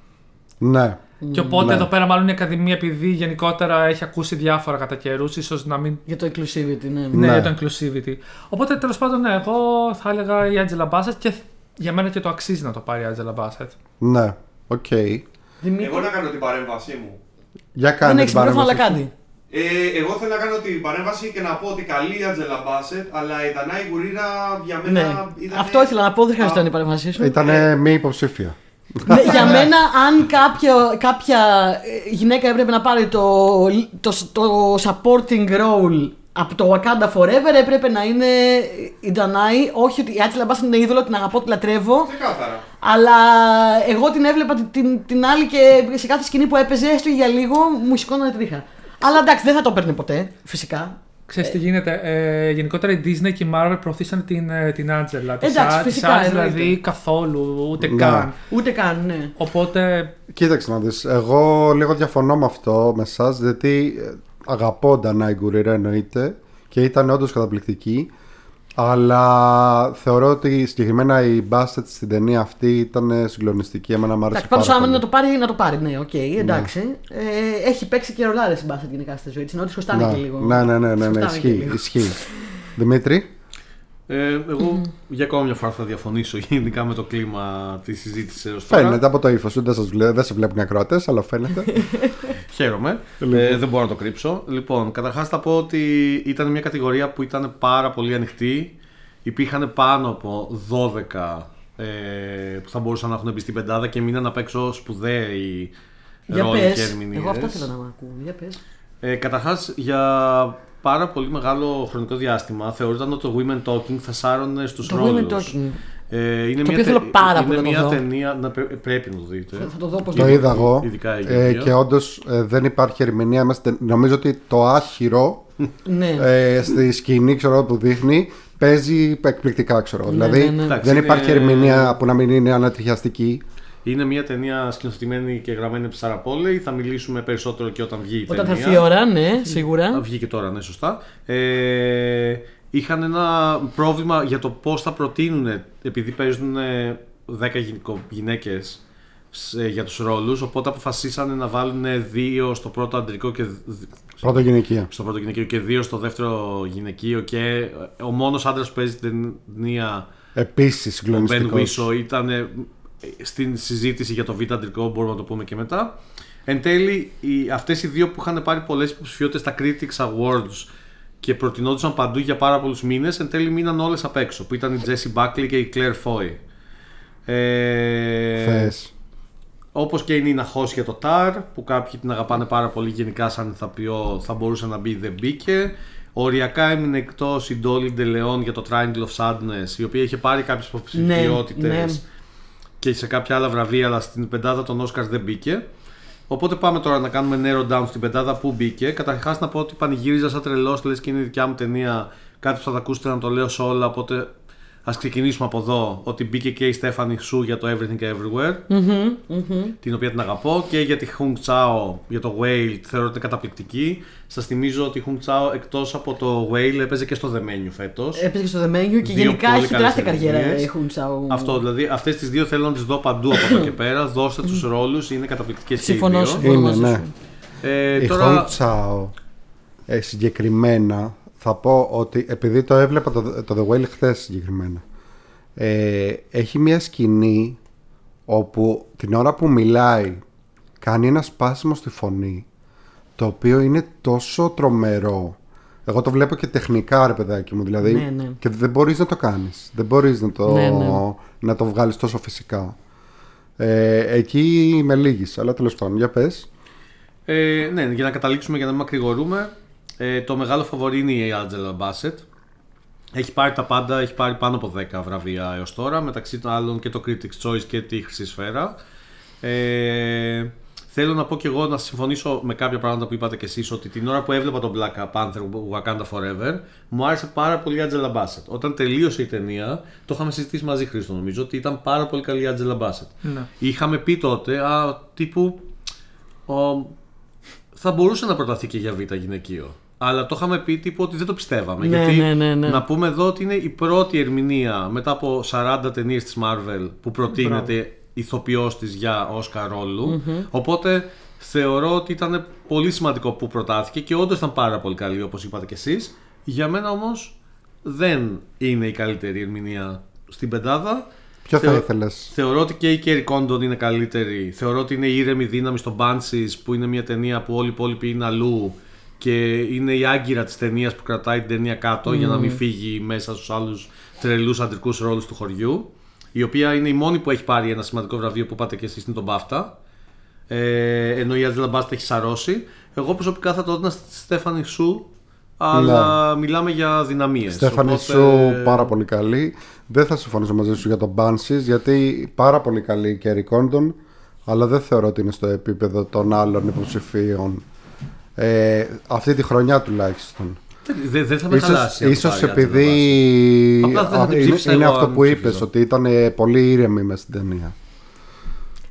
Ναι. Και οπότε ναι. εδώ πέρα, μάλλον η Ακαδημία, επειδή γενικότερα έχει ακούσει διάφορα κατά καιρούς, ίσως να μην. Για το inclusivity, ναι. Ναι, Ναι. για το inclusivity. Οπότε τέλος πάντων, ναι, εγώ θα έλεγα η Angela Bassett και για μένα και το αξίζει να το πάρει η Angela Bassett. Ναι. Οκ. Δημήτρη, Εγώ να κάνω την παρέμβασή μου. Για δεν κάνε έχεις την μικρόφωνο, αλλά παρέμβαση. κάτι. Ε, εγώ θέλω να κάνω την παρέμβαση και να πω ότι καλή η Angela Bassett, αλλά η Δανάη Γκουρίρα για μένα Ναι. ήταν. Αυτό ήθελα να πω, δεν χρειάζεται να είναι η παρέμβασή σου. Ήταν μη υποψήφια. Ναι, για μένα, αν κάποιο, κάποια ε, γυναίκα έπρεπε να πάρει το, το, το supporting role από το Wakanda Forever, έπρεπε να είναι η Ντανάη. Όχι ότι η Άτση Λαμπάς είναι είδωλο, την αγαπώ, την λατρεύω. Ξεκάθαρα. Αλλά εγώ την έβλεπα την, την, την άλλη και σε κάθε σκηνή που έπαιζε, έστω και για λίγο, μου σηκώνανε τρίχα. Αλλά εντάξει, δεν θα το παίρνει ποτέ, φυσικά. Ξέρεις τι γίνεται. Ε, γενικότερα η Disney και η Marvel προωθήσαν την, ε, την Angela. Της Εντάξει, Α- της φυσικά, άλλης εννοείται. δηλαδή καθόλου, ούτε Ναι. καν. Ούτε καν, ναι. Οπότε Κοίταξε να δεις, εγώ λίγο διαφωνώ με αυτό με εσάς, γιατί ε, αγαπώ Δανάη Γκουρίρα εννοείται και ήταν όντως καταπληκτική. Αλλά θεωρώ ότι συγκεκριμένα η Bassett στην ταινία αυτή ήταν συγκλονιστική. Εμένα μου άρεσε Εντάξει, πάντως πάρα άμα είναι πολύ. να το πάρει, να το πάρει. Ναι, οκ, εντάξει. Ε, έχει παίξει και ρολάρες στην μπάσα γενικά στη ζωή της. Ενώ τη χρωστάνε και λίγο. Ναι, ναι, ναι, ναι, ναι, Της χρωστάνε και ισχύει, λίγο. ισχύει. Δημήτρη, Ε, εγώ για ακόμα μια φορά θα διαφωνήσω γενικά με το κλίμα της συζήτησης έως τώρα. φαίνεται από το ύφος σου, δεν, σας βλέ- δεν σε βλέπουν οι ακροατές, αλλά φαίνεται. Χαίρομαι. Ε, δεν μπορώ να το κρύψω. Λοιπόν, καταρχάς θα πω ότι ήταν μια κατηγορία που ήταν πάρα πολύ ανοιχτή. Υπήρχαν πάνω από 12 ε, που θα μπορούσαν να έχουν μπει στην πεντάδα και μείναν απ' έξω σπουδαίοι Για ρόλοι και πες. ερμηνείες. Εγώ αυτό θέλω να μ' ακούω. Για πες. Ε, Καταρχάς, για πάρα πολύ μεγάλο χρονικό διάστημα θεωρούταν ότι το Women Talking θα σάρωνε στους Το ρόλους. Women Talking. Ε, είναι Το μια οποίο θέλω πάρα είναι πολύ να το μια δω. ταινία. Να, πρέ- πρέπει να το δείτε. Θα, θα το δω πώς το είδα εγώ. Ειδικά η Ε, Γεωργία. και όντως δεν υπάρχει ερμηνεία μέσα. στην- Νομίζω ότι το άχυρο Ναι. ε, στη σκηνή ξέρω, εγώ, που δείχνει παίζει εκπληκτικά. Ξέρω. Ναι, δηλαδή ναι, ναι. Εντάξει, δεν είναι- υπάρχει ερμηνεία που να μην είναι ανατριχιαστική. Είναι μια ταινία σκηνοθετημένη και γραμμένη από τη Σάρα Πόλεϊ. Θα μιλήσουμε περισσότερο και όταν βγει η Όταν θα ταινία. έρθει η ώρα, ναι, Α, σίγουρα. Βγήκε και τώρα, ναι, σωστά. Ε, είχαν ένα πρόβλημα για το πώς θα προτείνουν, επειδή παίζουν ε, 10 γυναίκες για τους ρόλους, οπότε αποφασίσανε να βάλουν δύο στο πρώτο αντρικό και δ- Πρώτο γυναικεία. στο πρώτο γυναικείο και δύο στο δεύτερο γυναικείο και ο μόνος άντρας που παίζει την ταινία Επίσης ο Μπεν συγκλονιστικός. Βίσο ήταν ε, στην συζήτηση για το β' αντρικό, μπορούμε να το πούμε και μετά. Εν τέλει, οι, αυτές οι δύο που είχαν πάρει πολλές υποψηφιότητες στα Critics Awards και προτινόντουσαν παντού για πάρα πολλούς μήνες, εν τέλει μείναν όλες απ' έξω, που ήταν η Jessie Buckley και η Claire Foy. Ε, Θες. όπως και η Νίνα Χος για το TAR, που κάποιοι την αγαπάνε πάρα πολύ γενικά σαν ηθοποιό, θα μπορούσε να μπει, δεν μπήκε. Οριακά έμεινε εκτός η Dolly DeLeon για το Triangle of Sadness, η οποία είχε πάρει κάποιες υποψηφιότητες ναι. και σε κάποια άλλα βραβεία, αλλά στην πεντάδα των Oscars δεν μπήκε. Οπότε πάμε τώρα να κάνουμε narrow down στην πεντάδα που μπήκε. Καταρχάς να πω ότι πανηγύριζα σαν τρελός, λες και είναι η δικιά μου ταινία. Κάτι που θα τα ακούσετε να το λέω σε όλα. Οπότε ας ξεκινήσουμε από εδώ ότι μπήκε και η Stephanie Σου για το Everything Everywhere την οποία την αγαπώ και για τη Hung Chao για το Whale θεωρώ ότι είναι καταπληκτική σας θυμίζω ότι η Hung Chao εκτός από το Whale έπαιζε και στο The Menu φέτος Έπαιζε και στο The Menu και Δύο γενικά πολύ έχει καλές τεράστια καριέρα ταινίες. η Χουντσάου. αυτό δηλαδή αυτές τις δύο θέλω να τις δω παντού από εδώ και πέρα δώστε τους ρόλους είναι καταπληκτικές και οι Συμφωνώ, δύο. συμφωνώ. Είναι, μαζί ναι. σου. Ε, Η τώρα, Hong Chao ε, συγκεκριμένα θα πω ότι επειδή το έβλεπα το, το The Whale χθες συγκεκριμένα ε, έχει μια σκηνή όπου την ώρα που μιλάει κάνει ένα σπάσιμο στη φωνή το οποίο είναι τόσο τρομερό εγώ το βλέπω και τεχνικά ρε παιδάκι μου δηλαδή Ναι, ναι. και δεν μπορείς να το κάνεις δεν μπορείς να το, Ναι, ναι. να το βγάλεις τόσο φυσικά ε, εκεί με λίγης αλλά τέλος πάντων για πες Ε, ναι, για να καταλήξουμε για να μην μακρηγορούμε. Ε, το μεγάλο φαβορή είναι η Angela Bassett. Έχει πάρει τα πάντα, έχει πάρει πάνω από 10 βραβεία έως τώρα, μεταξύ των άλλων και το Critics' Choice και τη Χρυσή Σφαίρα. Ε, θέλω να πω και εγώ να συμφωνήσω με κάποια πράγματα που είπατε κι εσείς ότι την ώρα που έβλεπα τον Black Panther Wakanda Forever μου άρεσε πάρα πολύ η Angela Bassett. Όταν τελείωσε η ταινία, το είχαμε συζητήσει μαζί Χρήστο νομίζω ότι ήταν πάρα πολύ καλή η Angela Bassett. Ναι. Είχαμε πει τότε, α, τύπου, ο, θα μπορούσε να προταθεί και για β' γυναικείο. Αλλά το είχαμε πει τύπου ότι δεν το πιστεύαμε. Ναι, γιατί ναι, ναι, ναι. να πούμε εδώ ότι είναι η πρώτη ερμηνεία μετά από 40 ταινίες της Marvel που προτείνεται ηθοποιός της για Oscar ρολου Οπότε θεωρώ ότι ήταν πολύ σημαντικό που προτάθηκε και όντως ήταν πάρα πολύ καλή όπως είπατε κι εσείς. Για μένα όμως δεν είναι η καλύτερη ερμηνεία στην πεντάδα. Ποιο θα Θεω- ήθελες; Θεωρώ ότι και η Kerry Κόντον είναι καλύτερη. Θεωρώ ότι είναι η ήρεμη δύναμη στο Banshees που είναι μια ταινία που όλοι οι υπόλοιποι είναι αλλού και είναι η άγκυρα της ταινίας που κρατάει την ταινία κάτω για να μην φύγει μέσα στους άλλους τρελούς αντρικούς ρόλους του χωριού. Η οποία είναι η μόνη που έχει πάρει ένα σημαντικό βραβείο που είπατε και εσείς είναι τον BAFTA. Ε, ενώ η Άντζελα Μπάστα έχει σαρώσει. Εγώ προσωπικά θα το έδινα στη Στέφανη Σου, αλλά μιλάμε για δυναμίες. Στέφανη σου πάρα πολύ καλή. Δεν θα συμφωνήσω μαζί σου για τον Banshees γιατί πάρα πολύ καλή η Kerry Condon αλλά δεν θεωρώ ότι είναι στο επίπεδο των άλλων υποψηφίων ε, αυτή τη χρονιά τουλάχιστον. Δεν, δεν θα με Ίσως, χαλάσει. αν το ίσως πάρει η επειδή Άντζελα Μπάστα. Απλά δεν θα α, την είναι, ψήφισα είναι εγώ αυτό αν που είπες ψήφιζα. ότι ήταν πολύ ήρεμη μέσα στην ταινία.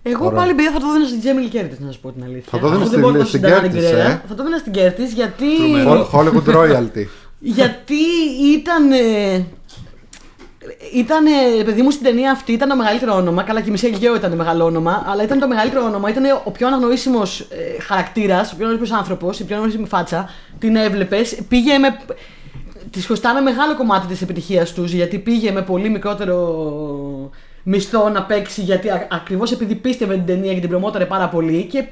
Εγώ Ωραία. πάλι παιδιά θα το δίνα στην Τζέμιλ Κέρτη, να σα πω την αλήθεια. Θα το δίνεις Αφού στην- δεν μπορώ να στην συνταγάρει Curtis, γκρέα, ε; Θα το δίνα στην Κέρτη γιατί. Τρομερό. Hol- Hollywood Royalty. γιατί ήταν. Ε, Ήταν, ε, παιδί μου, στην ταινία αυτή ήταν το μεγαλύτερο όνομα. Καλά, και η Μισελ Γέο ήταν μεγάλο όνομα, αλλά ήταν το μεγαλύτερο όνομα. Ήταν ο πιο αναγνωρίσιμος ε, χαρακτήρας, ο πιο αναγνωρίσιμος άνθρωπος, η πιο αναγνωρίσιμη φάτσα. Την έβλεπες. Πήγε με. Της χρωστάμε μεγάλο κομμάτι της επιτυχίας τους, γιατί πήγε με πολύ μικρότερο μισθό να παίξει, γιατί ακριβώς επειδή πίστευε την ταινία και την προμόταρε πάρα πολύ και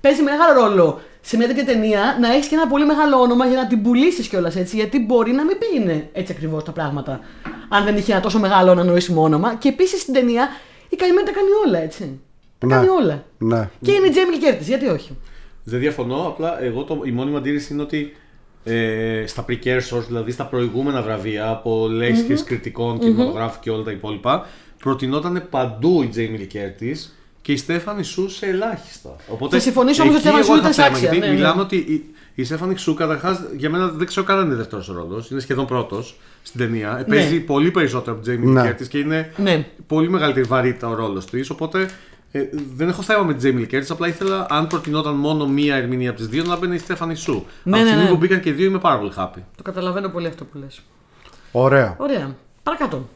παίζει μεγάλο ρόλο σε μια τέτοια ταινία να έχεις και ένα πολύ μεγάλο όνομα για να την πουλήσεις κιόλας έτσι. Γιατί μπορεί να μην πήγαινε έτσι ακριβώς τα πράγματα, αν δεν είχε ένα τόσο μεγάλο αναγνωρίσιμο όνομα. Και επίσης στην ταινία η καημένη τα κάνει όλα έτσι. Τα Ναι. κάνει όλα. ναι. Και είναι η Jamie Lee Curtis, γιατί όχι. Δεν διαφωνώ, απλά εγώ το, η μόνη μου αντίρρηση είναι ότι ε, στα precursors, δηλαδή στα προηγούμενα βραβεία από ενώσεις κριτικών, κινηματογράφου και όλα τα υπόλοιπα, προτινόταν παντού η Jamie Lee Curtis και η Stephanie Hsu σε ελάχιστα. Οπότε, Θα συμφωνήσω όμως ότι η εκεί Stephanie εγώ Hsu είχα ήταν θέμα, σάξια, Γιατί ναι, ναι. μιλάμε ότι η, η Stephanie Hsu καταρχάς για μένα δεν ξέρω καν αν είναι δεύτερος ρόλος. Είναι σχεδόν πρώτος στην ταινία. Ε, Παίζει πολύ περισσότερο από την Jamie Lee Ναι. Curtis και είναι Ναι. πολύ μεγαλύτερη βαρύτητα ο ρόλος της. Οπότε ε, δεν έχω θέμα με την Jamie Lee Curtis. Απλά ήθελα, αν προτινόταν μόνο μία ερμηνεία από τις δύο, να μπαίνει η Στέφανη Σου. Ναι, από τη ναι, στιγμή ναι. που μπήκαν και οι δύο, είμαι πάρα πολύ happy. Το καταλαβαίνω πολύ αυτό που λες. Ωραία. Ωραία. Παρακάτω.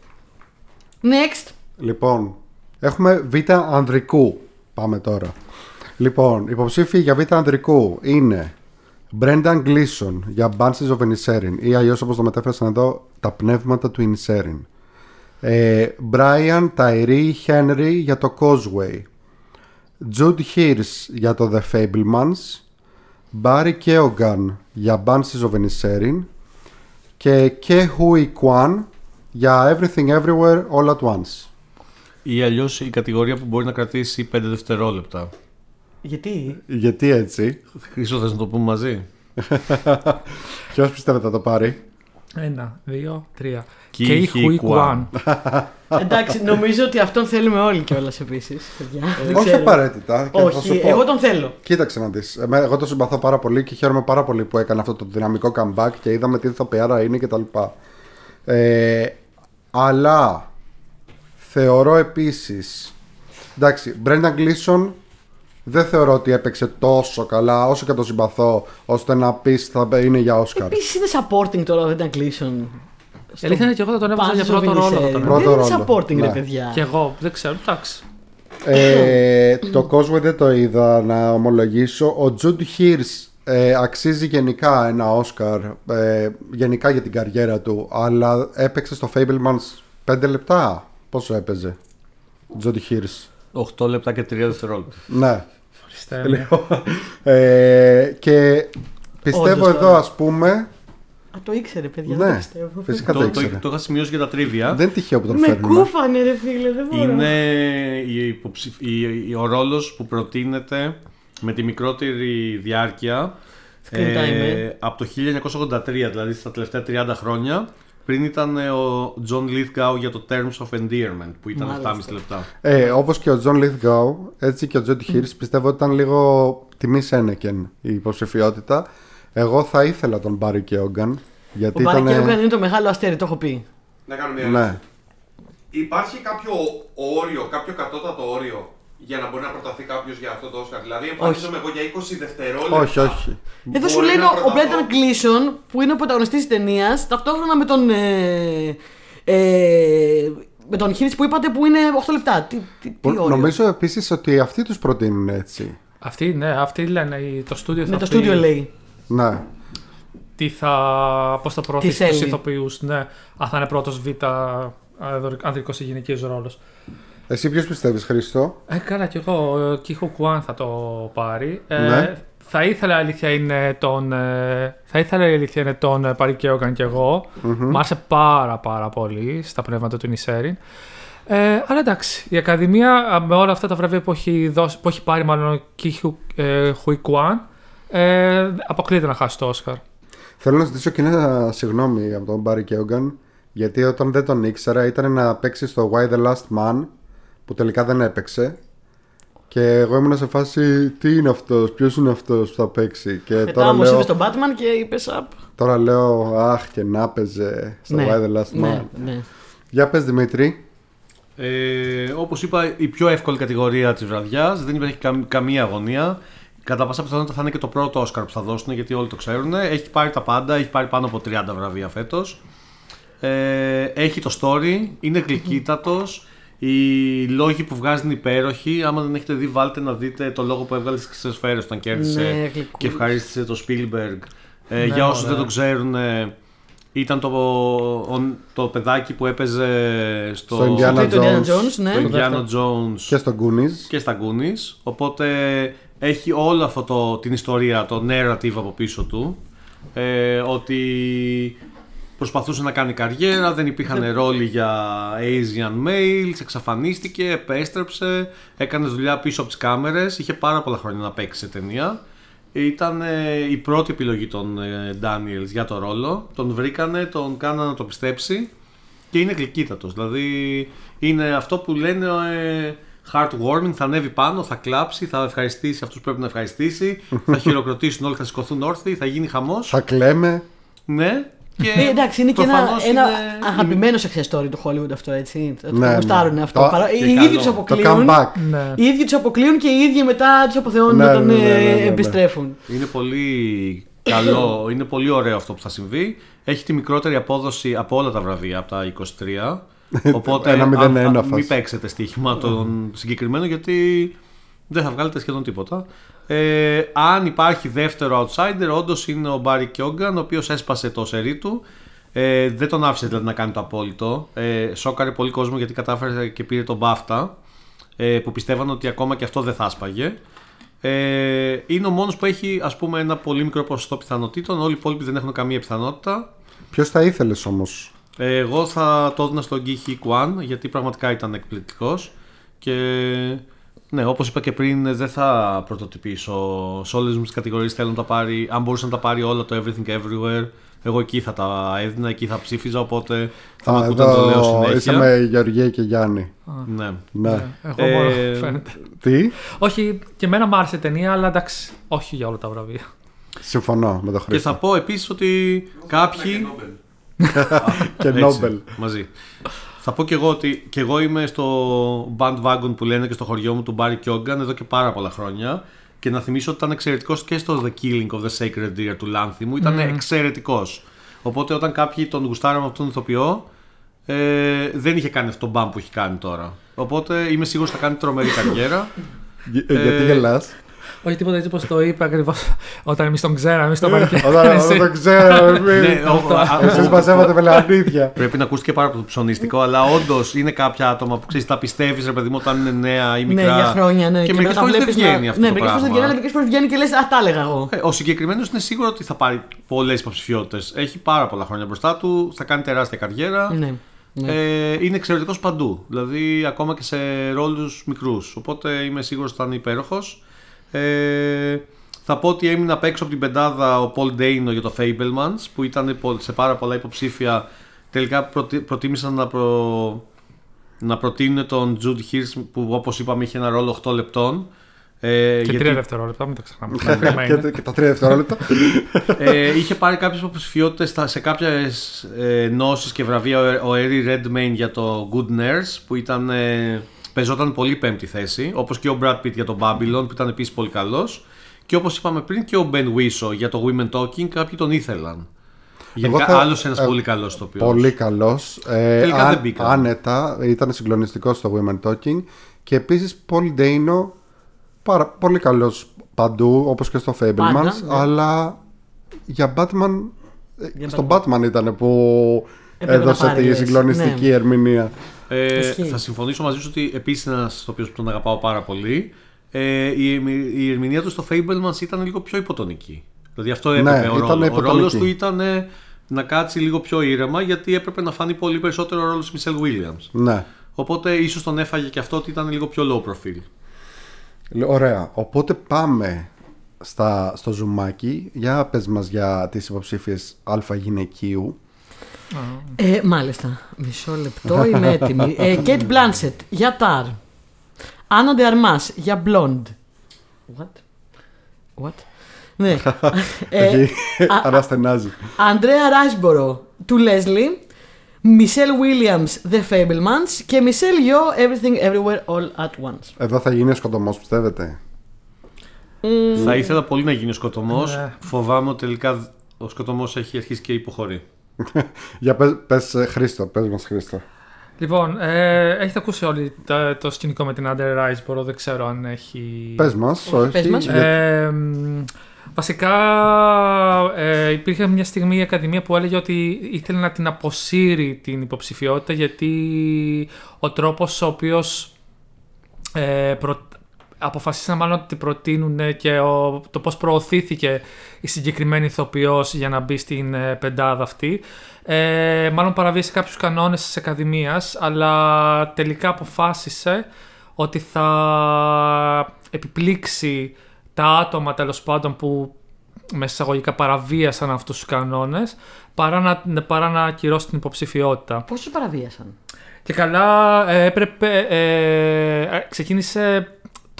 Next. Λοιπόν, έχουμε β' ανδρικού. Πάμε τώρα. Λοιπόν, υποψήφοι για β' ανδρικού είναι Brendan Gleeson για Banshees of Inisherin ή αλλιώς όπως το μετέφρασαν εδώ, τα πνεύματα του Inisherin. Ε, Brian Tyree Henry για το Causeway. Jude Hirsch για το The Fablemans. Barry Keoghan για Banshees of Inisherin. Και Ke Hui Kwan για Everything Everywhere All at Once. Ή αλλιώς η κατηγορία που μπορεί να κρατήσει 5 δευτερόλεπτα. Γιατί; Γιατί έτσι, Χρήσο, θες να το πούμε μαζί; ποιος πιστεύετε θα το πάρει; Ένα, δύο, τρία. Κι Και η είχε Χουί Κουάν. Κουάν. Εντάξει, νομίζω ότι αυτόν θέλουμε όλοι κιόλας επίσης. Δεν Όχι ξέρω. απαραίτητα. και θα Όχι, σου πω. εγώ τον θέλω. Κοίταξε να δεις. Εγώ τον συμπαθώ πάρα πολύ και χαίρομαι πάρα πολύ που έκανε αυτό το δυναμικό comeback και είδαμε τι ηθοποιάρα είναι κτλ. Ε, Αλλά θεωρώ επίσης Εντάξει, Brendan Gleeson δεν θεωρώ ότι έπαιξε τόσο καλά όσο και το συμπαθώ ώστε να πεις θα είναι για Όσκαρ. Επίσης είναι supporting τώρα ο Brendan Gleeson. Η αλήθεια είναι και εγώ θα τον έβαζα για Πάσο πρώτο ρόλο. Βινισέρη. Τον Πρώτο Δεν είναι ρόλο. supporting, ρε Ναι. παιδιά. Και εγώ, δεν ξέρω, εντάξει. Ε, το Cosway δεν το είδα να ομολογήσω. Ο Jude Hirsch ε, αξίζει γενικά ένα Όσκαρ ε, γενικά για την καριέρα του αλλά έπαιξε στο Fablemans 5 λεπτά. Πόσο έπαιζε; Jude Hirsch. 8 λεπτά και 3 δευτερόλεπτα. Ναι. Ορίστε, Λέω. ε, και πιστεύω Όντως, εδώ τώρα. ας πούμε Α, το ήξερε, παιδιά. δεν Ναι, το πιστεύω. φυσικά το Το, το, ήξερα. το είχα σημειώσει για τα τρίβια. Δεν είναι τυχαίο που τον Με φέρνουμε. κούφανε, ρε φίλε, δεν μπορώ. Είναι η υποψηφ- η- η- ο ρόλος που προτείνεται με τη μικρότερη διάρκεια Screen time, ε. από το 1983, δηλαδή στα τελευταία 30 χρόνια. Πριν ήταν ε, ο John Lithgow για το Terms of Endearment που ήταν Μάλιστα. 7,5 λεπτά. Ε, όπως και ο John Lithgow, έτσι και ο Jody Hirsch πιστεύω ότι ήταν λίγο τιμή Σένεκεν η υποψηφιότητα. Εγώ θα ήθελα τον Barry Keoghan Ο γιατί Μπάρι ήταν... Κέογκαν είναι το μεγάλο αστέρι, το έχω πει. Να κάνω μια Ναι. ερώτηση. Υπάρχει κάποιο όριο, κάποιο κατώτατο όριο για να μπορεί να προταθεί κάποιος για αυτό το Όσκαρ. Δηλαδή, εμφανίζομαι εγώ για 20 δευτερόλεπτα. Όχι, όχι. Εδώ σου Μπορεί λένε να ο προταθώ. Μπρένταν Γκλίσον που είναι ο πρωταγωνιστής της ταινίας ταυτόχρονα με τον. Ε, ε, με τον Χίρις που είπατε που είναι 8 λεπτά. Τι, τι, τι Που- όριο. Νομίζω επίσης ότι αυτοί τους προτείνουν έτσι. Αυτοί, ναι, αυτοί λένε, η- το στούντιο θα Με το πει στούντιο λέει. Ναι. Τι θα, πώς θα προωθήσει θέλει. τους ηθοποιούς, ναι. Αν θα είναι πρώτος β' ε, ανδρικός ή γυναικείος ρόλος. Εσύ ποιος πιστεύεις Χρήστο; Ε, καλά κι εγώ, ο Κίχο Κουάν θα το πάρει. Ε, Ναι. Θα ήθελα αλήθεια είναι τον, ε, θα ήθελα η αλήθεια είναι τον ε, Πάρη Κέογαν κι εγώ. Μ' άρεσε πάρα πάρα πολύ στα πνεύματα του Νισέριν. Ε, αλλά εντάξει, η Ακαδημία α, με όλα αυτά τα βραβεία που έχει, δώσει, που έχει πάρει μάλλον ο Κίχου ε, Χουι Κουάν ε, αποκλείεται να χάσει το Όσκαρ. Θέλω να ζητήσω και ένα συγγνώμη από τον Barry Keoghan γιατί όταν δεν τον ήξερα ήταν να παίξει στο Why the Last Man που τελικά δεν έπαιξε και εγώ ήμουν σε φάση τι είναι αυτός, ποιος είναι αυτός που θα παίξει και Μετά τώρα όμως λέω, είπες στον Batman και είπες up. τώρα λέω αχ και να παίζε στο Ναι, Why the Last Man. ναι, ναι. Για πες Δημήτρη. Ε, Όπως είπα, η πιο εύκολη κατηγορία της βραδιάς. Δεν υπάρχει καμ- καμία αγωνία. Κατά πάσα πιθανότητα θα είναι και το πρώτο Όσκαρ που θα δώσουν γιατί όλοι το ξέρουν. Έχει πάρει τα πάντα, έχει πάρει πάνω από 30 βραβεία φέτος. Ε, έχει το story, είναι γλυκύτατος. Οι λόγοι που βγάζει είναι υπέροχοι. Άμα δεν έχετε δει, βάλτε να δείτε το λόγο που έβγαλε στις χρυσέ σφαίρες όταν κέρδισε Ναι, γλυκούλης. και ευχαρίστησε το Spielberg. Ε, Ναι, για όσους ωραία. δεν το ξέρουν, ε, ήταν το, ο- το παιδάκι που έπαιζε στο, Στο Indiana Το Indiana Jones. Jones, ναι. στο Το Indiana Jones Και στο Goonies. και στα Goonies. Οπότε έχει όλο αυτό το, την ιστορία, το narrative από πίσω του. Ε, ότι προσπαθούσε να κάνει καριέρα, δεν υπήρχαν ρόλοι για Asian males, εξαφανίστηκε, επέστρεψε, έκανε δουλειά πίσω από τις κάμερες, είχε πάρα πολλά χρόνια να παίξει σε ταινία. Ήταν ε, η πρώτη επιλογή των ε, Daniels για το ρόλο. Τον βρήκανε, τον κάνανε να το πιστέψει και είναι γλυκύτατος. Δηλαδή είναι αυτό που λένε ε, heartwarming, θα ανέβει πάνω, θα κλάψει, θα ευχαριστήσει αυτούς που πρέπει να ευχαριστήσει, θα χειροκροτήσουν όλοι, θα σηκωθούν όρθιοι, θα γίνει χαμός. Θα κλαίμε. Ναι. Και Ε, εντάξει, είναι και ένα, προφανώς ένα είναι- αγαπημένο success story του Hollywood αυτό, έτσι. Το Ναι, ναι. γουστάρουν αυτό. Το- Παρά- και Οι ίδιοι καλό. τους Το αποκλείουν. comeback. Ναι. Οι ίδιοι τους αποκλείουν και οι ίδιοι μετά τους αποθεώνουν Ναι, όταν ναι, ναι, ε, ναι, ναι, ναι. επιστρέφουν. Είναι πολύ καλό, είναι πολύ ωραίο αυτό που θα συμβεί. Έχει τη μικρότερη απόδοση από όλα τα βραβεία, από τα 23. Οπότε Ένα μηδέν αν- ένα αν- φάση. μην παίξετε στοίχημα τον συγκεκριμένο γιατί δεν θα βγάλετε σχεδόν τίποτα. Ε, αν υπάρχει δεύτερο outsider, όντως είναι ο Μπάρι Κιόγκαν, ο οποίος έσπασε το σερί του. Ε, δεν τον άφησε δηλαδή να κάνει το απόλυτο. Ε, σόκαρε πολύ κόσμο γιατί κατάφερε και πήρε τον BAFTA ε, που πιστεύαν ότι ακόμα και αυτό δεν θα άσπαγε. Ε, είναι ο μόνος που έχει ας πούμε ένα πολύ μικρό ποσοστό πιθανότητων. Όλοι οι υπόλοιποι δεν έχουν καμία πιθανότητα. Ποιος θα ήθελες όμως; Ε, εγώ θα το έδινα στον Γκίχι Κουάν γιατί πραγματικά ήταν εκπληκτικός και ναι, όπως είπα και πριν δεν θα πρωτοτυπήσω σε όλες μου τις κατηγορίες θέλω να τα πάρει αν μπορούσε να τα πάρει όλα το Everything Everywhere εγώ εκεί θα τα έδινα, εκεί θα ψήφιζα οπότε θα με Α, ακούτε να το λέω εδώ συνέχεια είσαι με Γεωργία και Γιάννη. ναι. Ναι. Εγώ μόνο Ε, φαίνεται. Τι; Όχι, και εμένα μου άρεσε η ταινία, αλλά εντάξει, όχι για όλα τα βραβεία. Συμφωνώ με τον και Χρήστο. θα πω επίσης ότι κάποιοι και Έτσι, Νόμπελ. Μαζί. Θα πω και εγώ ότι και εγώ είμαι στο bandwagon που λένε και στο χωριό μου του Barry Keoghan εδώ και πάρα πολλά χρόνια. Και να θυμίσω ότι ήταν εξαιρετικός και στο The Killing of the Sacred Deer του Λάνθη μου. Ήταν εξαιρετικός. Οπότε όταν κάποιοι τον γουστάραν με αυτόν τον ηθοποιό, ε, δεν είχε κάνει αυτό το μπαμ που έχει κάνει τώρα. Οπότε είμαι σίγουρος ότι θα κάνει τρομερή καριέρα. Γε- ε, Γιατί γελάς; Όχι τίποτα έτσι όπως το είπε ακριβώς. Όταν εμείς τον ξέραμε, εμείς τον παρακολουθήσαμε. Όταν όταν το ξέρω ναι, εμείς. ο- α- Εσείς μαζεύατε με λανίδια Πρέπει να ακούστηκε πάρα πολύ ψωνίστικο, αλλά όντως είναι κάποια άτομα που ξέρεις, τα πιστεύεις, ρε παιδί μου, όταν είναι νέα ή Ναι, μικρά. για χρόνια, ναι. Και μερικές μετά φορές δεν βλέπεις να- βγαίνει αυτό Ναι, το μερικές φορές δεν πράγμα. βγαίνει, αλλά μερικές φορές βγαίνει και λες Α, τα έλεγα εγώ. Ε, Ο συγκεκριμένος είναι σίγουρο ότι θα πάρει πολλές υποψηφιότητες. Έχει πάρα πολλά χρόνια μπροστά του, θα κάνει τεράστια καριέρα. Ναι. ναι. Ε, είναι εξαιρετικός παντού. Δηλαδή, ακόμα και σε ρόλους μικρούς. Οπότε είμαι σίγουρος ότι θα είναι υπέροχος. Ε, θα πω ότι έμεινα απ' έξω από την πεντάδα ο Paul Dano για το Fablemans που ήταν πο- σε πάρα πολλά υποψήφια. Τελικά προτι- προτίμησαν να, προ... να προτείνουν τον Jude Hirsch που όπως είπαμε είχε ένα ρόλο 8 λεπτών. Ε, Και τρία δευτερόλεπτα, μην τα ξεχνάμε. Κρίμα Και- είναι. Και τα τρία δευτερόλεπτα ε, είχε πάρει κάποιες υποψηφιότητες σε κάποιες ε, νόσεις και βραβεία ο Έρι Redmayne για το Good Nurse που ήταν, ε, παίζονταν πολύ πέμπτη θέση όπως και ο Brad Pitt για το Babylon που ήταν επίσης πολύ καλός και όπως είπαμε πριν και ο Ben Whishaw για το Women Talking κάποιοι τον ήθελαν. Γενικά θα- άλλος ένας ε, πολύ καλός το οποίο. Πολύ καλός ε, Τελικά αν- δεν μπήκα. Άνετα ήταν συγκλονιστικός στο Women Talking Και επίσης Paul Dano πάρα, Πολύ καλός παντού Όπως και στο Fablemans Πάντα, ναι. Αλλά για Batman Για Στον Batman ήταν που Έπρεπε να έδωσε πάρει, τη λες. συγκλονιστική Ναι. ερμηνεία Ε, Ισχύει. θα συμφωνήσω μαζί σου ότι επίσης ένας το οποίο τον αγαπάω πάρα πολύ. Ε, η, η ερμηνεία του στο Fablemans ήταν λίγο πιο υποτονική. Δηλαδή αυτό έπρεπε. Ναι, ο, ήταν ρόλο, ο υποτονική. ρόλος του ήταν ε, να κάτσει λίγο πιο ήρεμα γιατί έπρεπε να φάνει πολύ περισσότερο ο ρόλος της Michelle Williams. Ναι Οπότε ίσως τον έφαγε και αυτό ότι ήταν λίγο πιο low profile. Ωραία Οπότε πάμε στα, στο ζουμάκι Για πες μας για τις υποψήφιες αλφα γυναικείου Ε, μάλιστα. Μισό λεπτό, είμαι έτοιμη. Ε, Kate Blanchett για Tar. Άννα de Armas για Blonde. What? What? ναι. ε, Έχει α- αναστενάζει Αντρέα Ράισμπορο του Leslie. Michelle Williams The Fablemans και Michelle Yeoh Everything Everywhere All at Once. Εδώ θα γίνει σκοτωμός πιστεύετε; Θα ήθελα πολύ να γίνει ο σκοτωμός. Ναι. Φοβάμαι ότι τελικά ο σκοτωμός έχει αρχίσει και υποχωρεί. Για πες, πες ε, Χρήστο, πες μας Χρήστο Λοιπόν, ε, έχετε ακούσει όλοι το, το σκηνικό με την Under Rise, δεν ξέρω αν έχει... Πες μας, Όχι, όχι πες μας. για- Ε, μ, βασικά ε, υπήρχε μια στιγμή η Ακαδημία που έλεγε ότι ήθελε να την αποσύρει την υποψηφιότητα γιατί ο τρόπος ο οποίος ε, προ, αποφασίσαν μάλλον ότι την προτείνουν και ο, το πώς προωθήθηκε η συγκεκριμένη ηθοποιός για να μπει στην ε, πεντάδα αυτή ε, μάλλον παραβίασε κάποιους κανόνες της Ακαδημίας αλλά τελικά αποφάσισε ότι θα επιπλήξει τα άτομα τέλος πάντων που με εισαγωγικά παραβίασαν αυτούς τους κανόνες παρά να, παρά να ακυρώσει την υποψηφιότητα. Πόσους παραβίασαν; Και καλά ε, έπρεπε, ε, ε, ξεκίνησε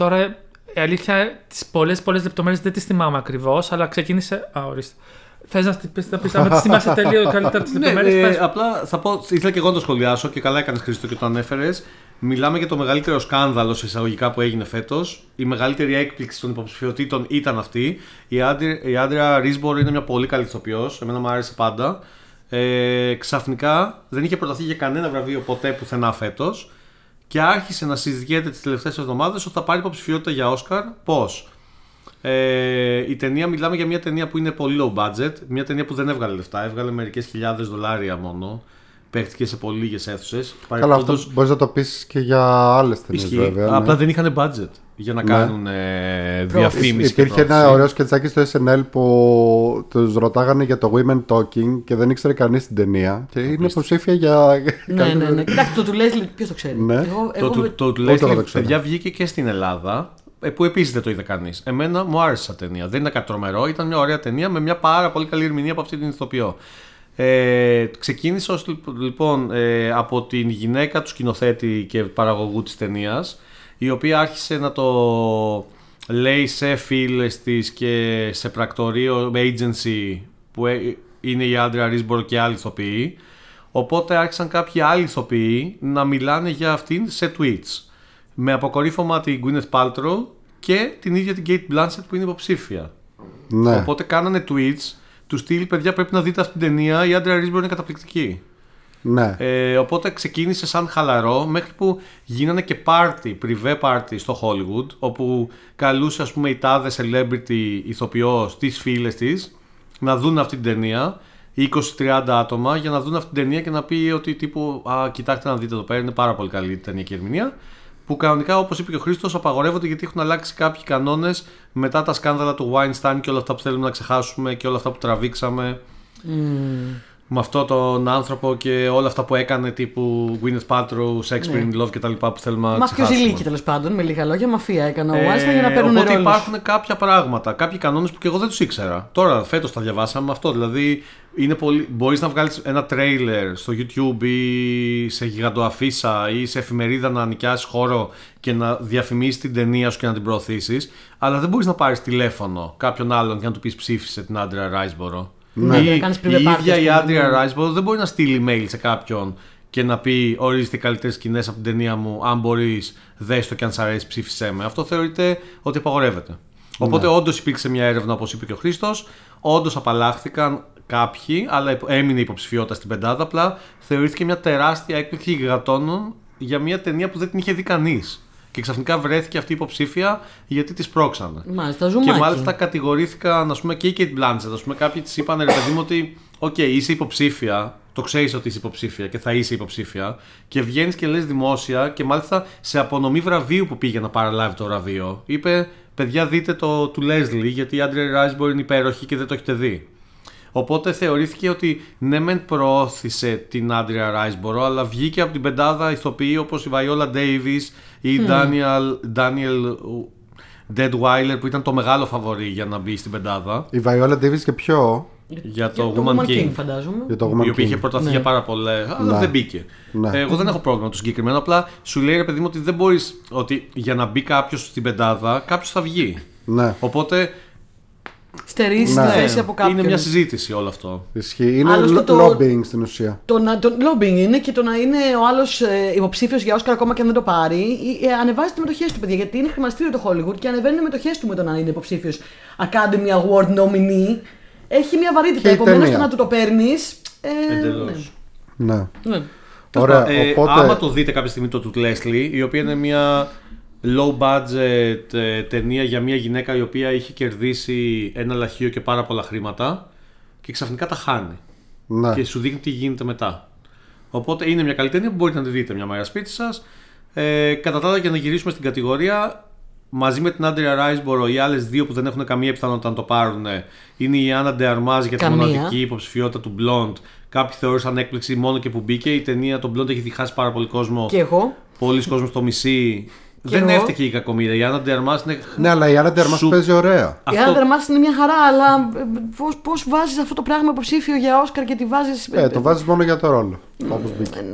τώρα, η αλήθεια, τις πολλές πολλές λεπτομέρειες δεν τις θυμάμαι ακριβώς, αλλά ξεκίνησε, α, ορίστε. Θες να πεις, να πεις, άμα τις θυμάσαι τελείως καλύτερα τις Ναι, λεπτομέρειες, ε, πες. απλά θα πω, ήθελα και εγώ να το σχολιάσω και καλά έκανες Χρήστο και το ανέφερες. Μιλάμε για το μεγαλύτερο σκάνδαλο σε εισαγωγικά που έγινε φέτος. Η μεγαλύτερη έκπληξη των υποψηφιωτήτων ήταν αυτή. Η Άντρια, η Άντρια Ρίσμπορ είναι μια πολύ καλή ηθοποιός. Εμένα μου άρεσε πάντα. Ε, ξαφνικά δεν είχε προταθεί για κανένα βραβείο ποτέ πουθενά φέτος. Και άρχισε να συζητιέται τις τελευταίες εβδομάδες ότι θα πάρει υποψηφιότητα για Όσκαρ. Πώς; Ε, η ταινία, μιλάμε για μια ταινία που είναι πολύ low budget. Μια ταινία που δεν έβγαλε λεφτά. Έβγαλε μερικές χιλιάδες δολάρια μόνο. Παίχτηκε σε πολύ λίγες αίθουσες. Καλά, αυτό μπορείς να το πεις και για άλλες ταινίες Ισχύει. βέβαια ναι. Απλά δεν είχαν budget για να Ναι. κάνουν ε, διαφήμιση. και Υπήρχε ένα πρόθεση. ωραίο σκετσάκι στο SNL που τους ρωτάγανε για το Women Talking και δεν ήξερε κανείς την ταινία και είναι υποψήφια για... ναι, ναι, ναι. Κοιτάξτε, το του Leslie, ποιος το ξέρει; Ναι. Εγώ, Το, εγώ, το, το, του Ούτε εγώ Leslie, το ξέρω. παιδιά, βγήκε και στην Ελλάδα. ε, Που επίσης δεν το είδε κανείς. Εμένα μου άρεσε σαν ταινία. Δεν ήταν κάτι τρομερό. Ήταν μια ωραία ταινία με μια πάρα πολύ καλή ερμηνεία από αυτή την ηθοποιό. Ε, ξεκίνησε ως, λοιπόν ε, από την γυναίκα του σκηνοθέτη και παραγωγού της ταινίας, η οποία άρχισε να το λέει σε φίλες της και σε πρακτορείο με agency που ε, είναι η Άντρια Ρίσμπορο και άλλοι ηθοποιοί. Οπότε άρχισαν κάποιοι άλλοι ηθοποιοί να μιλάνε για αυτήν σε tweets. Με αποκορύφωμα την Gwyneth Paltrow και την ίδια την Kate Blanchett που είναι υποψήφια. Ναι. Οπότε κάνανε tweets του στυλ παιδιά πρέπει να δείτε αυτή την ταινία. Η Άντρια Ρίσμπορο είναι καταπληκτική. ναι. Ε, οπότε ξεκίνησε σαν χαλαρό μέχρι που γίνανε και party, privé party στο Hollywood όπου καλούσε ας πούμε η τάδες celebrity ηθοποιός τις φίλες της να δουν αυτή την ταινία 20-30 άτομα για να δουν αυτή την ταινία και να πει ότι τύπου α, κοιτάξτε να δείτε εδώ πέρα είναι πάρα πολύ καλή η ταινία και η ερμηνεία που κανονικά όπως είπε και ο Χρήστος απαγορεύονται γιατί έχουν αλλάξει κάποιοι κανόνες μετά τα σκάνδαλα του Weinstein και όλα αυτά που θέλουμε να ξεχάσουμε και όλα αυτά που τραβήξαμε με αυτό τον άνθρωπο και όλα αυτά που έκανε τύπου Gwyneth Paltrow, Shakespeare in Love και τα λοιπά που θέλουμε να Μαφιό ξεχάσουμε. Ζηλίκη τέλος πάντων, με λίγα λόγια, μαφία έκανε ο Ε, Weinstein για να παίρνουν Οπότε ρόλους. υπάρχουν κάποια πράγματα, κάποιοι κανόνες που και εγώ δεν τους ήξερα. Τώρα, φέτος τα διαβάσαμε αυτό. Δηλαδή, είναι πολύ... μπορείς να βγάλεις ένα τρέιλερ στο YouTube ή σε γιγαντοαφίσα ή σε εφημερίδα να νοικιάσεις χώρο και να διαφημίσεις την ταινία σου και να την προωθήσεις. Αλλά δεν μπορείς να πάρεις τηλέφωνο κάποιον άλλον και να του πεις ψήφισε την Άντρια Ράισμπορο. Ναι, Ή να κάνεις η private party, ίδια ας η πούμε, Άντρια ναι. Ράισμπορο δεν μπορεί να στείλει email σε κάποιον και να πει ορίστε οι καλύτερες σκηνές από την ταινία μου. Αν μπορείς, δες το και αν σ' αρέσει, ψήφισέ με. Αυτό θεωρείται ότι απαγορεύεται. Οπότε, Ναι. όντως υπήρξε μια έρευνα, όπως είπε και ο Χρήστος. Όντως απαλλάχθηκαν κάποιοι, αλλά υπο- έμεινε υποψηφιότητα στην πεντάδα. Απλά θεωρήθηκε μια τεράστια έκπληξη γιγαντώνων για μια ταινία που δεν την είχε δει κανείς. Και ξαφνικά βρέθηκε αυτή η υποψήφια γιατί τη σπρώξανε. Μάλιστα, Και ζουμάκι. μάλιστα κατηγορήθηκαν, ας πούμε, και η Kate Blanchett. Ας πούμε, κάποιοι της είπαν, ρε παιδί μου, ότι Οκ, είσαι υποψήφια. Το ξέρεις ότι είσαι υποψήφια και θα είσαι υποψήφια. Και βγαίνεις και λες δημόσια και μάλιστα σε απονομή βραβείου που πήγε να παραλάβει το βραβείο. Είπε, παιδιά, δείτε το του Leslie, γιατί η Άντρια Ράισμπορ είναι υπέροχη και δεν το έχετε δει. Οπότε θεωρήθηκε ότι ναι, μεν προώθησε την Άντρια Ράισμπορο, αλλά βγήκε από την πεντάδα ηθοποιοί όπως η Βαϊόλα Ντέιβι ή η Daniel, Daniel Deadweiler που ήταν το μεγάλο φαβορή για να μπει στην πεντάδα Η Βαϊόλα Ντέβι και ποιο; για το, Για Woman King. φαντάζομαι. Για το Η Woman οποία είχε King. προταθεί Ναι. για πάρα πολλά, αλλά Ναι. δεν μπήκε. Ναι. Ε, εγώ δεν έχω πρόβλημα με το συγκεκριμένο. Απλά σου λέει ρε παιδί μου ότι δεν μπορείς. Ότι για να μπει κάποιος στην πεντάδα, κάποιος θα βγει. Ναι, Οπότε Στερήσει Ναι. τη θέση από κάποιον. είναι μια συζήτηση όλο αυτό. ισχύει. Είναι Άλλωστε το... το- lobbying στην ουσία. Το, να, το lobbying είναι και το να είναι ο άλλος ε, υποψήφιος για Όσκαρ ακόμα και αν δεν το πάρει, ε, ανεβάζει τις μετοχές του, παιδιά. Γιατί είναι χρηματιστήριο το Hollywood και ανεβαίνουν οι μετοχές του με το να είναι υποψήφιος Academy Award nominee. Έχει μια βαρύτητα. Και η Επομένως, ταινία. το να του το παίρνεις. Ε, Εντελώς. Ναι. Ναι. ναι. Ωραία, Ε, οπότε. Άμα το δείτε κάποια στιγμή το του Leslie, η οποία είναι μια low budget ε, ταινία για μια γυναίκα η οποία είχε κερδίσει ένα λαχείο και πάρα πολλά χρήματα και ξαφνικά τα χάνει. Ναι. και σου δείχνει τι γίνεται μετά. Οπότε είναι μια καλή ταινία που μπορείτε να τη δείτε μια μέρα σπίτι σας. Ε, κατά τα άλλα, για να γυρίσουμε στην κατηγορία, μαζί με την Άντρια Ράισμπορο, οι άλλες δύο που δεν έχουν καμία πιθανότητα να το πάρουν είναι η Άννα Ντεαρμάζ για τη Καμία. μοναδική υποψηφιότητα του Blonde. Κάποιοι θεώρησαν έκπληξη μόνο και που μπήκε. Η ταινία το Blonde έχει διχάσει πάρα πολύ κόσμο. Και εγώ. Πολλοί κόσμοι το μισεί. Δεν εγώ. έφταιγε η κακομοίρα. Η Άννα Ντεαρμάζ είναι. Ναι, αλλά η Άννα Ντέρμα Σου- παίζει ωραία. Η Αυτό- Άννα Δερμάς είναι μια χαρά, αλλά πώς βάζεις αυτό το πράγμα υποψήφιο για Όσκαρ και τη βάζεις. Ε, το βάζεις μόνο για το ρόλο. Όπως μπήκε.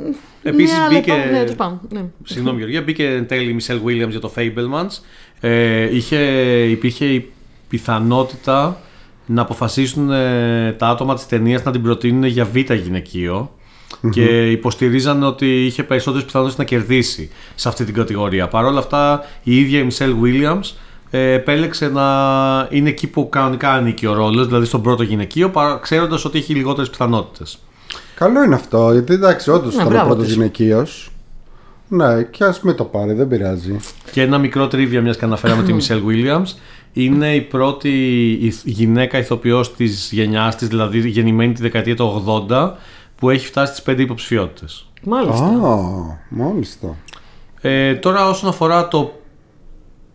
Επίσης ναι, αλλά μπήκε- υπάρχουν- Ναι, τέλος πάντων, ναι. Συγγνώμη Γεωργία, μπήκε εν τέλει η Μισελ Williams για το Fablemans. Ε, είχε, υπήρχε η πιθανότητα να αποφασίσουν ε, τα άτομα της ταινίας να την προτείνουν για β' γυναικείο και υποστηρίζαν ότι είχε περισσότερες πιθανότητες να κερδίσει σε αυτή την κατηγορία. Παρ' όλα αυτά η ίδια η Μισελ Williams ε, επέλεξε να είναι εκεί που κανονικά ανήκει ο ρόλος, δηλαδή στον πρώτο γυναικείο, παρά- ξέροντας ότι έχει λιγότερες πιθανότητες. Καλό είναι αυτό, γιατί εντάξει, όντως ήταν ο μπράβο πρώτος της. γυναικείος. Ναι, και ας μην το πάρει, δεν πειράζει. Και ένα μικρό τρίβια, μιας και αναφέραμε τη Μισελ Williams. Είναι η πρώτη ηθ- γυναίκα ηθοποιός της γενιάς της, δηλαδή γεννημένη τη δεκαετία του 80, που έχει φτάσει στις 5 υποψηφιότητες. Μάλιστα. Α, μάλιστα. Ε, τώρα όσον αφορά το,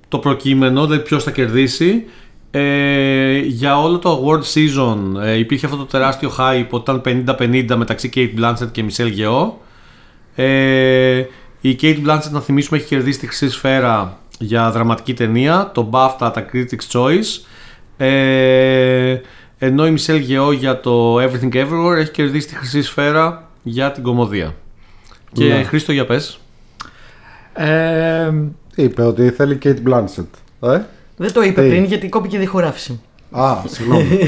το προκείμενο, δηλαδή ποιος θα κερδίσει, ε, για όλο το award season ε, υπήρχε αυτό το τεράστιο hype ότι ήταν 50-50 μεταξύ Kate Blanchett και Michelle Yeoh. Ε, η Kate Blanchett, να θυμίσουμε, έχει κερδίσει τη Χρυσή Σφαίρα για δραματική ταινία, το BAFTA, τα Critics' Choice. Ε, ενώ η Michelle Yeoh για το Everything Everywhere έχει κερδίσει τη Χρυσή Σφαίρα για την κομμωδία. Και Ναι. Χρήστο για πες. Ε, Είπε ότι θέλει Kate Blanchett. Ε; Δεν το είπε Τι; πριν γιατί κόπηκε η διχογράφηση. Α, συγγνώμη.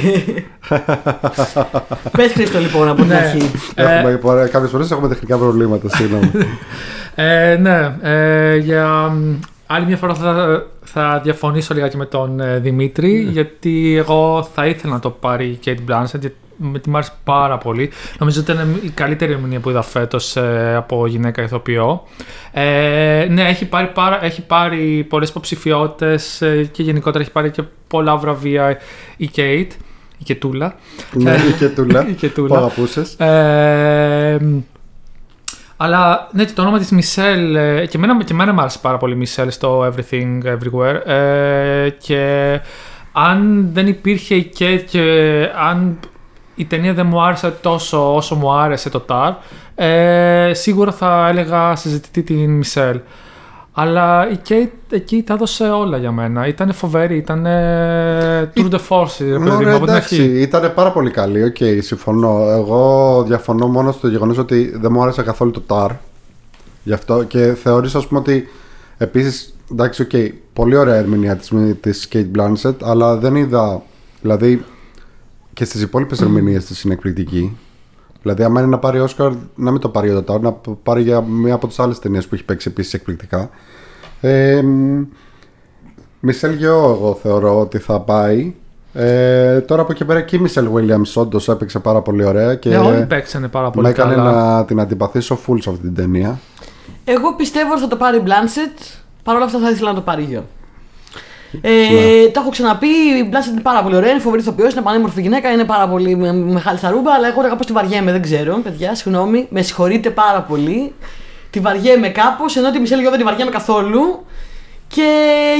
Πες Χρήστο λοιπόν από την Ναι. αρχή. Έχουμε, πορε- κάποιες φορές έχουμε τεχνικά προβλήματα, συγγνώμη. Ε, ναι, ε, για μ, άλλη μια φορά θα, θα διαφωνήσω λιγάκι με τον ε, Δημήτρη, γιατί εγώ θα ήθελα να το πάρει η Kate Blanchett, γιατί με τη μ' άρεσε πάρα πολύ. Νομίζω ότι ήταν η καλύτερη ερμηνεία που είδα φέτος από γυναίκα ηθοποιό. Ε, ναι, έχει πάρει, πάρα, έχει πάρει πολλές υποψηφιότητες ε, και γενικότερα έχει πάρει και πολλά βραβεία η Kate, η Κετούλα. ναι, η Κετούλα. Η Κετούλα. Που αγαπούσες. Ε, αλλά ναι, και το όνομα της Μισελ, ε, και εμένα, και εμένα μου άρεσε πάρα πολύ η Μισελ στο Everything Everywhere ε, και αν δεν υπήρχε η Kate και αν η ταινία δεν μου άρεσε τόσο όσο μου άρεσε το Tar, ε, σίγουρα θα έλεγα συζητητί την Μισελ. Αλλά η Kate εκεί τα έδωσε όλα για μένα. Ήταν φοβερή, ήταν tour de force, ρε παιδί μου, Ωραία, από την εντάξει, αρχή. ήταν πάρα πολύ καλή. Οκ, συμφωνώ. Εγώ διαφωνώ μόνο στο γεγονός ότι δεν μου άρεσε καθόλου το Tar. Γι' αυτό και θεωρήσω, ας πούμε, ότι επίσης. Εντάξει, οκ, πολύ ωραία ερμηνεία της, της Kate Blanchett, αλλά δεν είδα. Δηλαδή, και στις υπόλοιπες ερμηνείες της είναι εκπληκτική. Δηλαδή, άμα είναι να πάρει Όσκαρ, να μην το πάρει για το Tar, να πάρει για μία από τις άλλες ταινίες που έχει παίξει επίσης εκπληκτικά. Ε, μ, Michelle Yeoh, εγώ θεωρώ ότι θα πάει. Ε, τώρα από εκεί πέρα και η Michelle Williams όντως έπαιξε πάρα πολύ ωραία και Ναι, όλοι παίξανε πάρα πολύ με έκανε καλά. να την αντιπαθήσω full σε αυτή την ταινία. Εγώ πιστεύω ότι θα το πάρει η Blanchett. Παρ' όλα αυτά θα ήθελα να το πάρει γιο. Ε, Ναι. Το έχω ξαναπεί, η Blanchett είναι πάρα πολύ ωραία, είναι φοβερή ηθοποιός, είναι πανέμορφη γυναίκα, είναι πάρα πολύ με- μεγάλη στα ρούμπα, αλλά εγώ κάπως τη βαριέμαι, δεν ξέρω, παιδιά, συγγνώμη, με συγχωρείτε πάρα πολύ. Τη βαριέμαι κάπως, ενώ τη Μισελ Γιο δεν τη βαριέμαι καθόλου. Και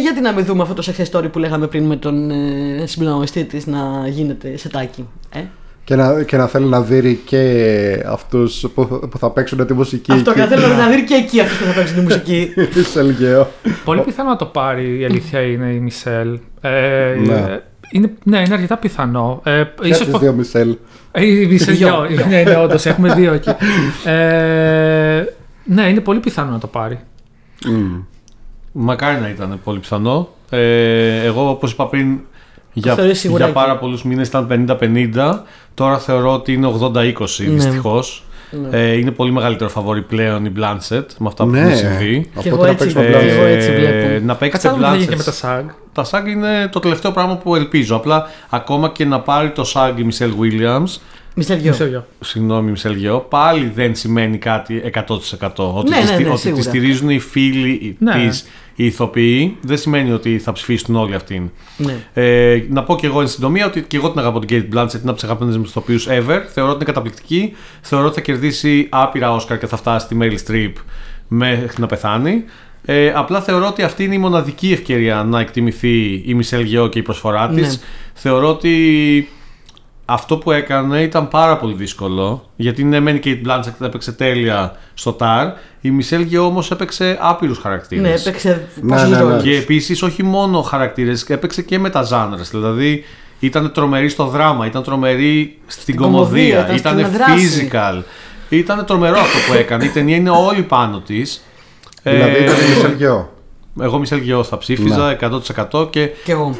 γιατί να μην δούμε αυτό το success story που λέγαμε πριν με τον ε, συμπληρωματιστή της να γίνεται σε τάκι. Ε; Και να, και να θέλει να δει και αυτούς που, που θα παίξουν τη μουσική. Αυτό και εκεί. θέλω να δει και εκεί αυτό που θα παίξει τη μουσική. Μισελ Γεώ. Πολύ πιθανό να το πάρει η αλήθεια είναι η Μισελ. Ε, Ναι. ε, είναι, ναι, είναι αρκετά πιθανό. Ε, Και ίσως τις πο- δύο Μισελ. Ε, η Μισελ Δυο. Γιο. ναι, ναι, όντως, έχουμε δύο εκεί. Ε, ναι, είναι πολύ πιθανό να το πάρει. Μμ. Μακάρι να ήταν πολύ πιθανό. Ε, εγώ, όπως είπα πριν, για, θεωρείς σίγουρα για εκεί. πάρα πολλούς μήνες ήταν 50-50. Τώρα θεωρώ ότι είναι 80-20 Ναι. δυστυχώς. Ναι. Ε, είναι πολύ μεγαλύτερο φαβόρη πλέον η Blanchett με αυτά που Ναι, έχουν συμβεί. Και από εγώ το να έτσι παίξουμε βλέπω. Blanchett. εγώ έτσι βλέπω. Ε, να παίξει Κάτσε να δούμε τι θα γίνει και με Blanchett. τα SAG. Τα SAG είναι το τελευταίο πράγμα που ελπίζω. Απλά ακόμα και να πάρει το SAG η Michelle Williams, Μισελ Γιο. Μισελ Γιο. συγγνώμη Michelle Yeoh, πάλι δεν σημαίνει κάτι 100%. Ότι, Ναι, τη, ναι, στι- ναι, ότι σίγουρα. τη στηρίζουν οι φίλοι Ναι. της, οι ηθοποιοί, δεν σημαίνει ότι θα ψηφίσουν όλοι αυτήν. Ναι. Ε, να πω και εγώ εν συντομία ότι και εγώ την αγαπώ την Kate Blanchett, είναι από τις αγαπημένες μου ηθοποιούς ever. Θεωρώ ότι είναι καταπληκτική. Θεωρώ ότι θα κερδίσει άπειρα Όσκαρ και θα φτάσει στη Meryl Streep μέχρι να πεθάνει. Ε, απλά θεωρώ ότι αυτή είναι η μοναδική ευκαιρία να εκτιμηθεί η Michelle Yeoh και η προσφορά της. Ναι. Θεωρώ ότι αυτό που έκανε ήταν πάρα πολύ δύσκολο. Γιατί ναι, μεν η Kate Blanchett έπαιξε τέλεια στο TAR. Η Michelle Yeoh όμως έπαιξε άπειρους χαρακτήρες. Ναι, έπαιξε Ναι, πόσους ναι, ναι. ρόλους. Και επίσης όχι μόνο χαρακτήρες, έπαιξε και με τα ζάνρες. Δηλαδή ήταν τρομερή στο δράμα, ήταν τρομερή στην, κωμωδία, κομμωδία, ήταν ήταν στην δράση. physical. Ήταν τρομερό αυτό που έκανε. Η ταινία είναι όλη πάνω της. Δηλαδή ήταν η Μισελ Γεώ. εγώ Μισελ Γεώ θα ψήφιζα 100% και Κι εγώ.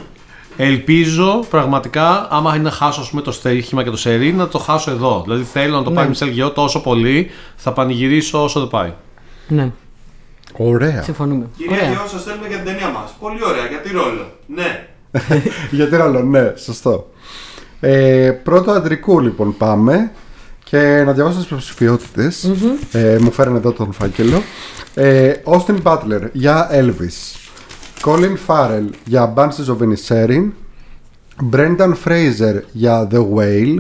Ελπίζω πραγματικά, άμα είναι να χάσω ας πούμε, το στοίχημα και το σερί, να το χάσω εδώ. Δηλαδή θέλω να το Ναι. πάρει η Μισελ Γεώ τόσο πολύ, θα πανηγυρίσω όσο δεν πάει. Ναι, Ωραία. συμφωνούμε. Κυρία Ωραία. Γεώ, σας στέλνουμε για την ταινία μας. Πολύ ωραία, γιατί ρόλο; Ναι. Γιατί άλλο, ναι, σωστό. Ε, πρώτο αντρικού λοιπόν πάμε και να διαβάσω τις υποψηφιότητες. Ε, μου φέρνει εδώ τον φάκελο. Ε, Austin Butler για Elvis. Colin Farrell για Banshees of Inisherin. Brendan Fraser για The Whale.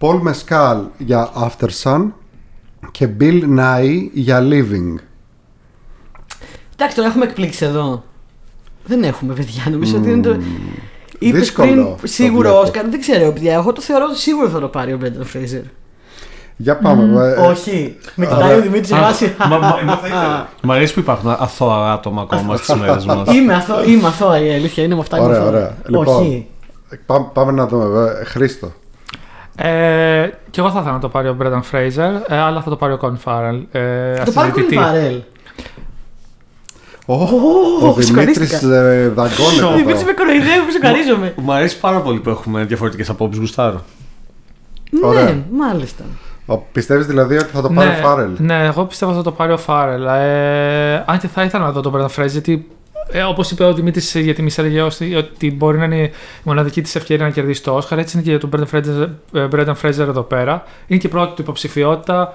Paul Mescal για Aftersun. Και Bill Nye για Living. Εντάξει, τώρα έχουμε εκπλήξει εδώ. Δεν έχουμε, παιδιά. Νομίζω ότι είναι το. Είπες δύσκολο πριν το σίγουρο βλέπω. Όσκαρ. Δεν ξέρω, παιδιά. Εγώ το θεωρώ ότι σίγουρα θα το πάρει ο Μπρένταν Φρέιζερ. Για πάμε. ε, Όχι. Με κοιτάει ο Δημήτρη σε βάση. Μα- μα- Εγώ θα ήθελα. Μ' αρέσει που υπάρχουν αθώα άτομα ακόμα στι μέρε μα. Είμαι αθώα, είμαι αθώα η αλήθεια είναι με αυτά. είμαι Ωραία, αθώα. ωραία. Λοιπόν, Όχι. Πάμε, πάμε να δούμε. ε, Χρήστο. Ε, και εγώ θα ήθελα να το πάρει ο Μπρένταν Φρέιζερ, ε, αλλά θα το πάρει ο Colin Farrell. Ε, Το πάρει ο ασυζητητή. Colin Farrell. Ω, Ο Δημήτρη σοκαρίστηκα. δαγκώνεται. Δημήτρη με εδώ. κοροϊδεύει που σοκαρίζομαι. Μου αρέσει πάρα πολύ που έχουμε διαφορετικέ απόψει, Γουστάρο. Ωραία. Ναι, μάλιστα. Πιστεύεις δηλαδή ότι θα το πάρει ο Φάρελ; Ναι, εγώ πιστεύω θα το πάρει ο Φάρελ. Ε, αν και θα ήθελα να δω τον Μπρένταν Φρέζ, γιατί ε, όπως είπε ο Δημήτρης για τη Μισελ Γεώστη, ότι μπορεί να είναι η μοναδική της ευκαιρία να κερδίσει το Όσκαρ. Έτσι είναι και για τον Μπρένταν Φρέζερ, ε, Brendan Fraser εδώ πέρα. Είναι και η πρώτη του υποψηφιότητα.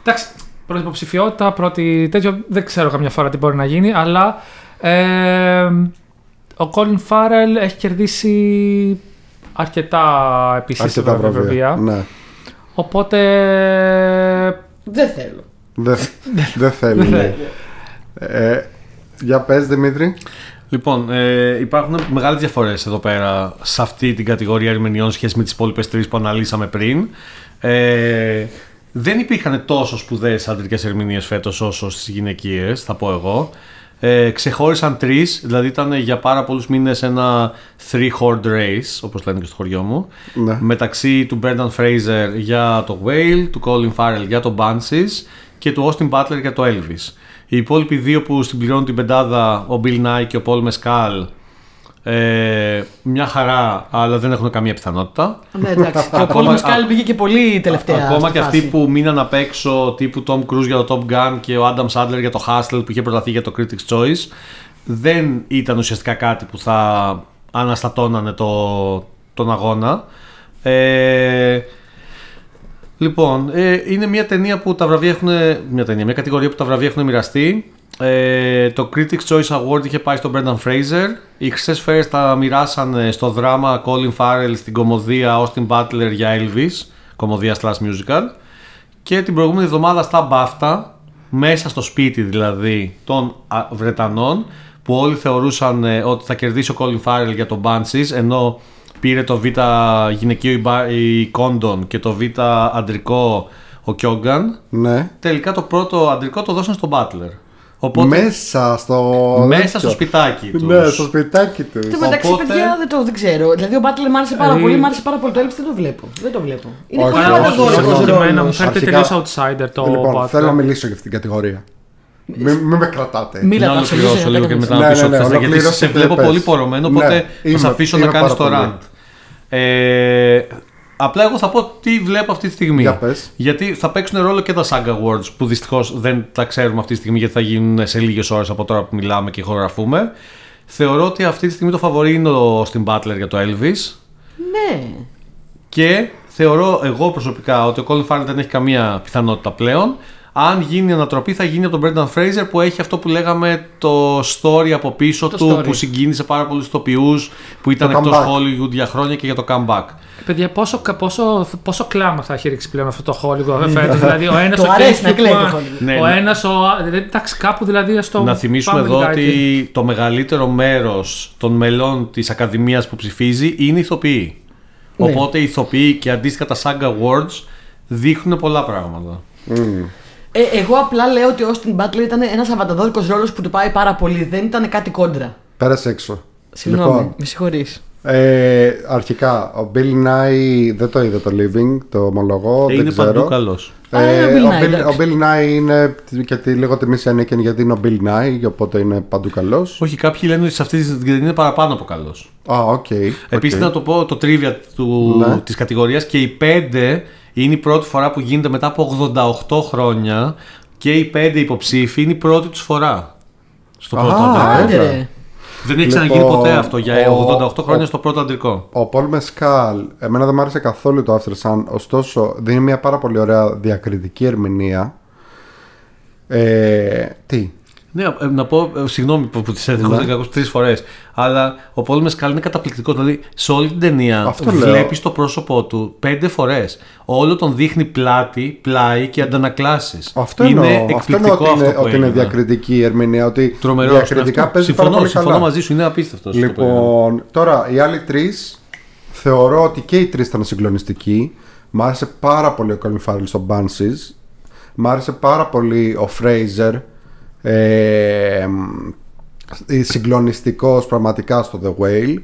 Εντάξει, πρώτη υποψηφιότητα, πρώτη τέτοιο. Δεν ξέρω καμιά φορά τι μπορεί να γίνει, αλλά ε, ο Colin Farrell έχει κερδίσει αρκετά επίσης Αρκετά βραβεία. Ναι. Οπότε Δεν θέλω. Δεν δεν θέλει. ναι. Ε, για πες Δημήτρη. Λοιπόν, ε, υπάρχουν μεγάλες διαφορές εδώ πέρα σε αυτή την κατηγορία ερμηνεών σχέση με τις υπόλοιπες τρεις που αναλύσαμε πριν. Ε, δεν υπήρχαν τόσο σπουδαίες αντρικέ ερμηνείες φέτος όσο στις γυναικείες, θα πω εγώ. Ε, ξεχώρισαν τρεις, δηλαδή ήταν για πάρα πολλούς μήνες ένα three-horde race, όπως λένε και στο χωριό μου. Ναι. Μεταξύ του Brendan Fraser για το Whale, του Colin Farrell για το Banshees και του Austin Butler για το Elvis. Οι υπόλοιποι δύο που συμπληρώνουν την πεντάδα, ο Bill Nye και ο Paul Mescal, ε, μια χαρά, αλλά δεν έχουν καμία πιθανότητα. Ναι, εντάξει. Και ο Ακόμα- Πόλεμο Σκάλι πήγε και πολύ τελευταία. Ακόμα στη και αυτοί φάση. που μείναν απ' έξω, τύπου Tom Cruise για το Top Gun και ο Adam Sandler για το Hustle που είχε προταθεί για το Critics' Choice, δεν ήταν ουσιαστικά κάτι που θα αναστατώνανε το, τον αγώνα. Ε, λοιπόν, ε, είναι μια ταινία που τα βραβεία έχουν. Μια ταινία, μια κατηγορία που τα βραβεία έχουν μοιραστεί. Ε, το Critics' Choice Award είχε πάει στον Brendan Fraser. Οι χρυσέ σφαίρες τα μοιράσαν στο δράμα Colin Farrell στην κομμωδία Austin Butler για Elvis, κομμωδία slash musical. Και την προηγούμενη εβδομάδα στα BAFTA, μέσα στο σπίτι δηλαδή των α, Βρετανών, που όλοι θεωρούσαν ε, ότι θα κερδίσει ο Colin Farrell για το Banshees, ενώ πήρε το Β γυναικείο η Ba- η Condon και το Β αντρικό ο Κιόγκαν. Ναι. Τελικά το πρώτο αντρικό το δώσαν στον Butler. Οπότε Μέσα στο. μέσα τέτοιο. στο σπιτάκι τους. Ναι, στο σπιτάκι τους. Εν τω μεταξύ, Οπότε- παιδιά, δεν το δεν ξέρω. Δηλαδή, ο Μπάτλερ μ' άρεσε πάρα Ε, πολύ, μ' άρεσε πάρα πολύ. Το Elvis δεν το βλέπω. Δεν το βλέπω. Είναι Όχι, πολύ όχι, πανταγωνιστικός όχι, όχι. Εμένα μου ρόλος. φαίνεται Αρχικά- τελείως outsider το Λοιπόν, Butler. θέλω να μιλήσω για αυτήν την κατηγορία. Μην μην με κρατάτε. Μίλα Να τα ολοκληρώσω σελίδια, λίγο τα και μετά Ναι, να πεις ναι, ό,τι ναι, θες, γιατί ολοκλήρωσε σε και βλέπω πες. πολύ πορωμένο, Ναι, οπότε θα είμαι- σε αφήσω να είμαι κάνεις πάρα το πολύ. rant. Ε, απλά εγώ θα πω τι βλέπω αυτή τη στιγμή. Για πες. Γιατί θα παίξουν ρόλο και τα SAG Awards που δυστυχώς δεν τα ξέρουμε αυτή τη στιγμή γιατί θα γίνουν σε λίγες ώρες από τώρα που μιλάμε και ηχογραφούμε. Θεωρώ ότι αυτή τη στιγμή το φαβορή είναι ο Austin Butler για το Elvis. Ναι. Και θεωρώ εγώ προσωπικά ότι ο Colin Farrell δεν έχει καμία πιθανότητα πλέον. Αν γίνει ανατροπή θα γίνει από τον Brendan Fraser που έχει αυτό που λέγαμε το story από πίσω Το του story. που συγκίνησε πάρα πολλούς ηθοποιούς που ήταν Το εκτός comeback. Hollywood για χρόνια και για το comeback. Παιδιά, πόσο, πόσο, πόσο κλάμα θα έχει ρίξει πλέον αυτό το Hollywood φέτος. δηλαδή, ο ένας Το ο αρέσει να Kendrick κλαίει το Lamar, Hollywood. Ναι, ο ναι. ένας, ο... δηλαδή, Εντάξει, κάπου δηλαδή στο. Να θυμίσουμε πάμε εδώ λιγάκι. ότι το μεγαλύτερο μέρος των μελών της Ακαδημίας που ψηφίζει είναι ηθοποιοί. Ναι. Οπότε οι ηθοποιοί και αντίστοιχα τα SAG Awards δείχνουν πολλά πράγματα. Ε, εγώ απλά λέω ότι ο Austin Butler ήταν ένας αβανταδόρικος ρόλος που του πάει πάρα πολύ. Δεν ήταν κάτι κόντρα. Πέρασε έξω. Συγγνώμη, Λοιπόν, με συγχωρείς. ε, αρχικά, ο Bill Nighy δεν το είδε το Living, το ομολογώ. Ε, δεν είναι ξέρω. παντού καλός. Α, Ε, είναι ο Bill ο, Nighy, Bill, εντάξει. ο Bill Nighy είναι και τη, λίγο τιμή σε ανήκεν γιατί είναι ο Bill Nighy, οπότε είναι παντού καλός. Όχι, κάποιοι λένε ότι σε αυτή την ταινία είναι παραπάνω από καλός. Α, οκ. Επίσης οκ. να το πω το trivia του, Ναι. της κατηγορίας και οι πέντε είναι η πρώτη φορά που γίνεται μετά από 88 χρόνια και οι πέντε υποψήφοι είναι η πρώτη τους φορά. Στο Α, πρώτο Α, αντρικό. Άντε έλα. ρε. Δεν έχει Λοιπόν, ξαναγίνει ποτέ αυτό για ο- 88 χρόνια ο- στο πρώτο αντρικό. Ο Paul Mescal, εμένα δεν μου άρεσε καθόλου το After Sun, ωστόσο δίνει μια πάρα πολύ ωραία διακριτική ερμηνεία. Ε, τι, Ναι, ε, να πω, ε, συγγνώμη που, που τις έχω Ναι. ακούσει τρεις φορές. Αλλά ο Πολ Μεσκάλ είναι καταπληκτικός. Δηλαδή, σε όλη την ταινία Αυτό λέω. βλέπεις το πρόσωπό του πέντε φορές. Όλο τον δείχνει πλάτη, πλάι και αντανακλάσεις. αυτό είναι εννοώ, αυτό εκπληκτικό εννοώ ότι αυτό είναι, που ότι είναι έγινε. διακριτική η ερμηνεία, ότι Τρομερό. διακριτικά παίζει πάρα συμφωνώ, πολύ συμφωνώ καλά. μαζί σου, είναι απίστευτο. Λοιπόν, τώρα οι άλλοι τρεις θεωρώ ότι και οι τρεις ήταν συγκλονιστικοί. Μ' άρεσε πάρα πολύ ο Colin Farrell στο Banshees. Μ' άρεσε πάρα πολύ ο Fraser. Ε, συγκλονιστικός πραγματικά στο The Whale.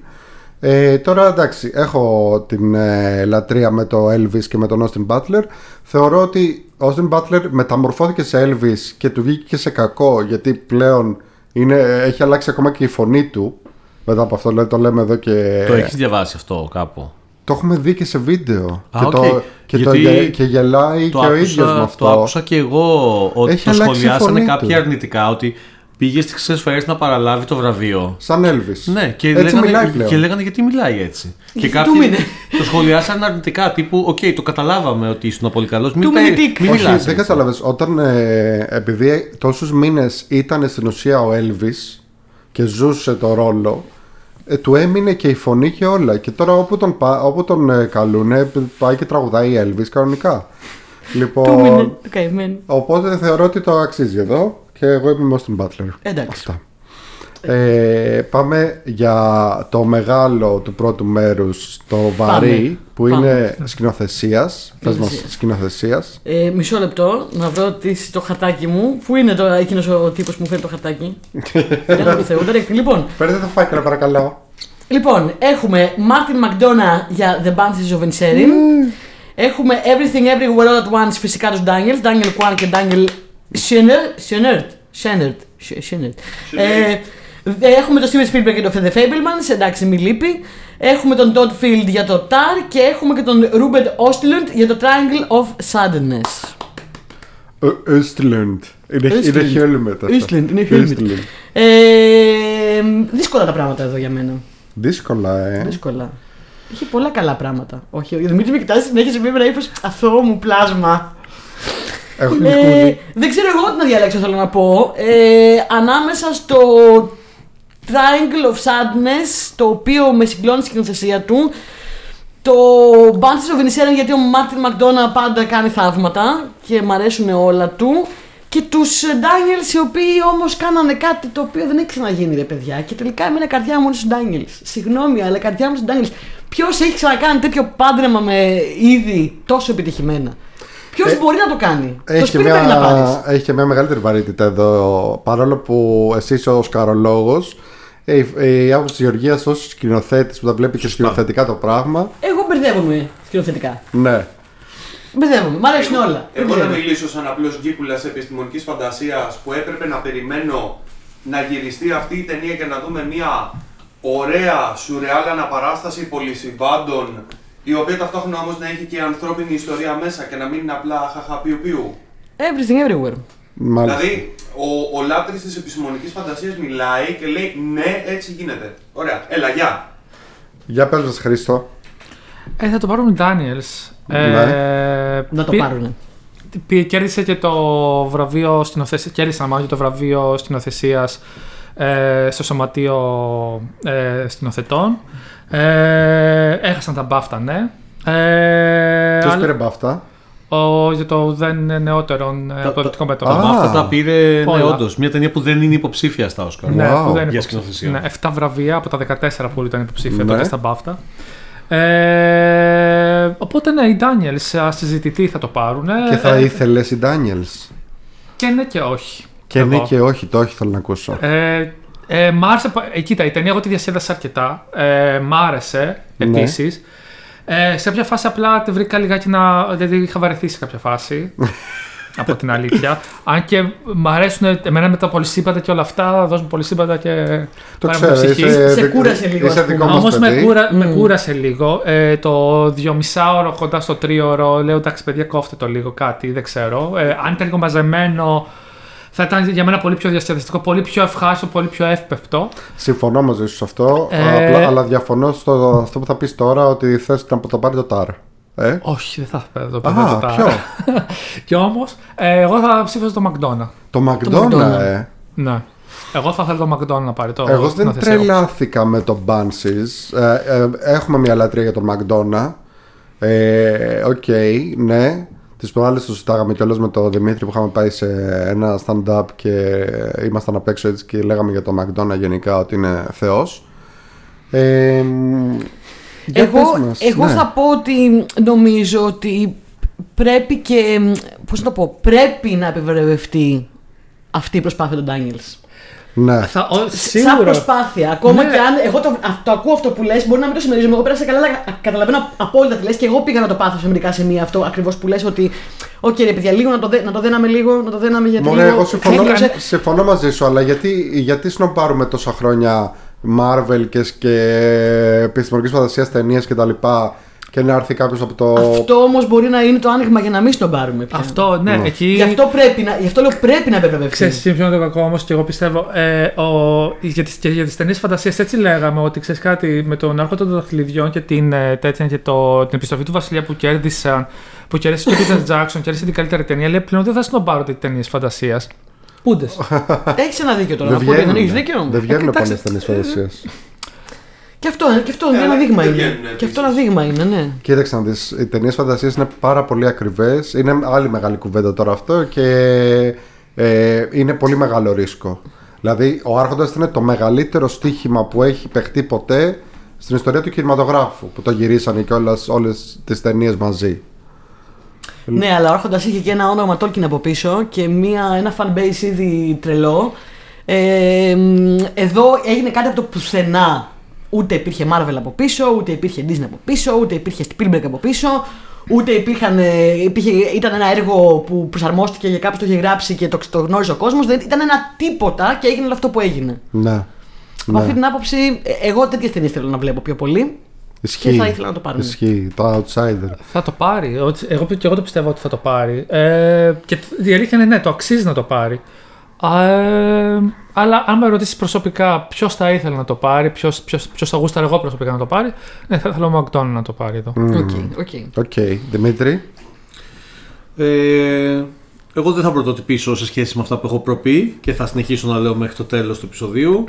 Ε, τώρα εντάξει, έχω την ε, λατρεία με το Elvis και με τον Austin Butler. Θεωρώ ότι ο Austin Butler μεταμορφώθηκε σε Elvis και του βγήκε και σε κακό γιατί πλέον Είναι, έχει αλλάξει ακόμα και η φωνή του μετά από αυτό. Δηλαδή το λέμε εδώ και. Το έχεις διαβάσει αυτό κάπου; Το έχουμε δει και σε βίντεο. Α, και, οκ. το, και, το, Γιατί γε- και γελάει Το και ο άκουσα- ίδιος με αυτό. Το άκουσα και εγώ ότι Έχει το αλλάξει η σχολιάσανε φωνή κάποια του. αρνητικά ότι πήγε στις Χρυσές Σφαίρες να παραλάβει το βραβείο. Σαν Elvis. Ναι, και Έτσι λέγανε, μιλάει πλέον. και λέγανε γιατί μιλάει έτσι. και Γιατί κάποιοι του μείνε. το σχολιάσαν αρνητικά. Τύπου, Οκ, το καταλάβαμε ότι ήσουν πολύ καλό. Μην, Του πέ- μείνει τικ. μην Όχι, μιλάς δεν έτσι. κατάλαβες. Όταν ε, επειδή τόσους μήνες ήταν στην ουσία ο Elvis και ζούσε το ρόλο, ε, του έμεινε και η φωνή και όλα. Και τώρα όπου τον, πα- όπου τον ε, καλούνε, πάει και τραγουδάει Elvis κανονικά. Του Λοιπόν, μείνε το καημένο. οπότε θεωρώ ότι το αξίζει εδώ και εγώ είμαι ο Austin Butler. Εντάξει. Αυτά. Ε, πάμε για το μεγάλο του πρώτου μέρους, το βαρύ, Πάμε. που Πάμε. είναι σκηνοθεσίας. Πες μας Σκηνοθεσίας. σκηνοθεσίας. Ε, μισό λεπτό να βρω τις- το χαρτάκι μου. Πού είναι τώρα εκείνος ο τύπος που μου φέρει το χαρτάκι; Για του Θεού, direct. Λοιπόν, Φέρετε το φάκελο παρακαλώ. λοιπόν, έχουμε Martin McDonough για The Banshees of Inisherin. Έχουμε Everything Everywhere All at Once φυσικά τους Daniels, Daniel Kwan και Daniel Schoenert. Schoenert. Schoenert. Sch- Schoenert. Ε, ε, έχουμε τον Steven Spielberg για το The Fablemans, εντάξει μη λείπει. Έχουμε τον Todd Field για το Tar και έχουμε και τον Ruben Ostlund για το Triangle of Sadness. Östlund. Είναι, Östlund. είναι Χέλμετ αυτό. Östlund, είναι Helmet. Östlund. Ε, δύσκολα τα πράγματα εδώ για μένα. Δύσκολα, ε. Δύσκολα. Είχε πολλά καλά πράγματα. Όχι, ο Δημήτρη με κοιτάζει συνέχεια σε ένα ύφος αθώο μου πλάσμα. Έχω Ε, γλυκούλι. δεν ξέρω εγώ τι να διαλέξω, θέλω να πω. Ε, ανάμεσα στο Triangle of Sadness, το οποίο με συγκλώνει στην σκηνοθεσία του, το Banshees of Inisherin, γιατί ο Μάρτιν Μακδόνα πάντα κάνει θαύματα και μ' αρέσουν όλα του. Και τους Daniels, οι οποίοι όμως κάνανε κάτι το οποίο δεν έχει ξαναγίνει, ρε παιδιά. Και τελικά έμεινε η καρδιά μου είναι στους Daniels. Συγγνώμη, αλλά η καρδιά μου στους Daniels. Ποιος έχει ξανακάνει τέτοιο πάντρεμα με είδη τόσο επιτυχημένα; Ποιος Ε, μπορεί να το κάνει; το Έχει και, Spielberg να πάρεις. μια, έχει και μια μεγαλύτερη βαρύτητα εδώ. Παρόλο που εσύ είσαι ο σκαρολόγος, η, η άποψη της Γεωργίας ως σκηνοθέτης που τα βλέπει και σκηνοθετικά το πράγμα. Εγώ μπερδεύομαι σκηνοθετικά. Ναι. Μπερδεύομαι. Μ' αρέσουν όλα. Δεν Εγώ να ξέρω. μιλήσω σαν απλός γκύπουλα επιστημονικής φαντασίας που έπρεπε να περιμένω να γυριστεί αυτή η ταινία και να δούμε μια ωραία σουρεάλ αναπαράσταση πολυσυμβάντων η οποία ταυτόχρονα όμως να έχει και ανθρώπινη ιστορία μέσα και να μην είναι απλά χαχαπιου Everything everywhere. Μάλιστα. Δηλαδή, ο, ο λάτρης της επιστημονικής φαντασίας μιλάει και λέει ναι, έτσι γίνεται. Ωραία, έλα, γεια. Για πες μας Χρήστο. Ε, θα το πάρουν οι Daniels. Ναι. Ε, Να το πη- πάρουνε. πη- Κέρδισε και το βραβείο σκηνοθεσία. Κέρδισαν μάλλον και το βραβείο σκηνοθεσίας ε, στο σωματείο ε, σκηνοθετών. Ε, έχασαν τα μπάφτα, ναι. Ε, Ποιος αλλά- πήρε μπάφτα; Ο, για το ουδέν νεότερον ε, αποδοτικό μέτωπο. Α. Αυτά τα πήρε, ναι, Όλα. όντως. Μια ταινία που δεν είναι υποψήφια στα Όσκαρ. Ναι, Wow. που δεν είναι Για υποψήφια. σκηνοθεσία. Ναι, 7 βραβεία από τα 14 που ήταν υποψήφια Ναι. τότε στα μπάφτα. Ε, οπότε ναι, οι Daniels ας, συζητητοί θα το πάρουν. Και θα ήθελες οι Daniels. Και ναι και όχι. Και Εγώ. ναι και όχι, το όχι θέλω να ακούσω. Ε, ε, μ' άρεσε. πα- Ε, κοίτα, η ταινία εγώ τη διασκέδασα αρκετά. Ε, μ' άρεσε Ναι. Επίση. Ε, σε κάποια φάση απλά τη βρήκα λιγάκι να. Δηλαδή είχα βαρεθεί σε κάποια φάση. από την αλήθεια. Αν και μ' αρέσουν εμένα με τα πολυσύμπαντα και όλα αυτά, θα δώσουν πολυσύμπαντα και. Το πάρε μου ξέρω, ψυχής. είσαι, Σε δικ- κούρασε λίγο, είσαι ας πούμε. δικό μας Όμως με, παιδί. κούρα, με κούρασε λίγο. Ε, το δυομισάωρο κοντά στο τρίωρο λέω εντάξει, παιδιά, κόφτε το λίγο κάτι, δεν ξέρω. Ε, αν ήταν λίγο μαζεμένο, θα ήταν για μένα πολύ πιο διασκεδαστικό, πολύ πιο ευχάριστο, πολύ πιο εύπεπτο. Συμφωνώ μαζί σου σε αυτό, Ε, απλά, αλλά διαφωνώ στο αυτό που θα πεις τώρα ότι θες να το πάρει το Tar. Ε; Όχι, δεν θα το Α, πω. ποιο; και όμως, ε, εγώ θα ψήφιζα το McDonald's. Το McDonald's. McDonald's, ε; Ναι. Εγώ θα θέλω τον McDonagh να πάρει το. Εγώ δεν σκηνοθεσία. τρελάθηκα με το Banshees. Ε, ε, έχουμε μια λατρεία για τον McDonagh. Ε, Οκ, ναι. Τις προάλλες το συζητάγαμε κιόλα με τον Δημήτρη που είχαμε πάει σε ένα stand-up και ήμασταν απ' έξω έτσι και λέγαμε για το McDonald's γενικά ότι είναι θεός. Ε, για Εγώ, πες μας, εγώ ναι. θα πω ότι νομίζω ότι πρέπει και. Πώς να το πω, πρέπει να επιβραβευτεί αυτή η προσπάθεια των Daniels. Ναι. Θα, ο, Σαν σίγουρα. προσπάθεια. Ακόμα Ναι. και αν εγώ το, α- το ακούω αυτό που λες, μπορεί να μην το συμμερίζομαι. Εγώ πέρασα καλά, αλλά καταλαβαίνω απόλυτα τι λες και εγώ πήγα να το πάθω σε μερικά σημεία αυτό ακριβώς που λες ότι. Οκ, ρε παιδιά, λίγο να το, δε, να το δέναμε λίγο, να το δέναμε γιατί. Μωρέ, λίγο εγώ συμφωνώ, έκλειωσε. συμφωνώ μαζί σου, αλλά γιατί, γιατί σνομπάρουμε τόσα χρόνια Marvel και, και επιστημονικής φαντασίας ταινίες και τα λοιπά και να έρθει κάποιος από το. Αυτό όμως μπορεί να είναι το άνοιγμα για να μην σνομπάρουμε πια. Αυτό, ναι, εκεί. Γι' αυτό πρέπει να, γι αυτό λέω πρέπει να επιβεβαιωθεί. Ξέρεις, σύμφωνα το κακό όμως και εγώ πιστεύω. Ε, ο, για τις, και για τις ταινίες φαντασίας έτσι λέγαμε ότι ξέρεις κάτι με τον Άρχοντα των Δαχτυλιδιών και την, ε, τέτοια, και το, την επιστροφή του Βασιλιά που κέρδισαν. Που κέρδισε και ο Peter Jackson, κέρδισε την καλύτερη ταινία. Λέει πλέον δεν θα σνομπάρω τι ταινίες φαντασίας. Πούντες. Έχεις ένα δίκιο τώρα. Δεν να πω ότι Δεν έχεις βγαίνουν, δίκιο. δεν βγαίνουν εντάξει, πολλέ ταινίες φαντασίας. Και αυτό, και αυτό είναι Ε, ένα αλλά δείγμα δεν είναι. βγαίνουν, Και αυτό ένα δείγμα είναι, ναι. Κοίταξε να δεις, οι ταινίες φαντασίας είναι πάρα πολύ ακριβές. Είναι άλλη μεγάλη κουβέντα τώρα αυτό και ε, είναι πολύ μεγάλο ρίσκο. Δηλαδή, ο Άρχοντας είναι το μεγαλύτερο στοίχημα που έχει παιχτεί ποτέ στην ιστορία του κινηματογράφου. Που το γυρίσανε και όλες τις ταινίες μαζί. Ναι, αλλά ο Άρχοντας είχε και ένα όνομα Tolkien από πίσω και μια, ένα fan base ήδη τρελό. Ε, μ, εδώ έγινε κάτι από το πουθενά. Ούτε υπήρχε Marvel από πίσω, ούτε υπήρχε Disney από πίσω, ούτε υπήρχε Spielberg από πίσω, ούτε υπήρχαν, ε, υπήρχε, ήταν ένα έργο που προσαρμόστηκε για κάποιος το είχε γράψει και το, το γνώριζε ο κόσμος. Ήταν ένα τίποτα και έγινε όλο αυτό που έγινε. Ναι. Με αυτή ναι. την άποψη, ε, εγώ τέτοιες ταινίες θέλω να βλέπω πιο πολύ. Ισχύει. και θα ήθελα να το πάρουν. Ισχύει. Το outsider. Θα το πάρει. Ότι- Εγώ, και εγώ το πιστεύω ότι θα το πάρει. Ε, και η αλήθεια είναι ναι, το αξίζει να το πάρει. Α, ε, αλλά αν με ρωτήσεις προσωπικά ποιος θα ήθελε να το πάρει, ποιος θα γούσταρε εγώ προσωπικά να το πάρει, ναι, θα ήθελα ο McDonagh να το πάρει εδώ. Οκ, οκ. Οκ. Δημήτρη. Ε, εγώ δεν θα πρωτοτυπήσω σε σχέση με αυτά που έχω προπεί και θα συνεχίσω να λέω μέχρι το τέλος του επεισοδίου.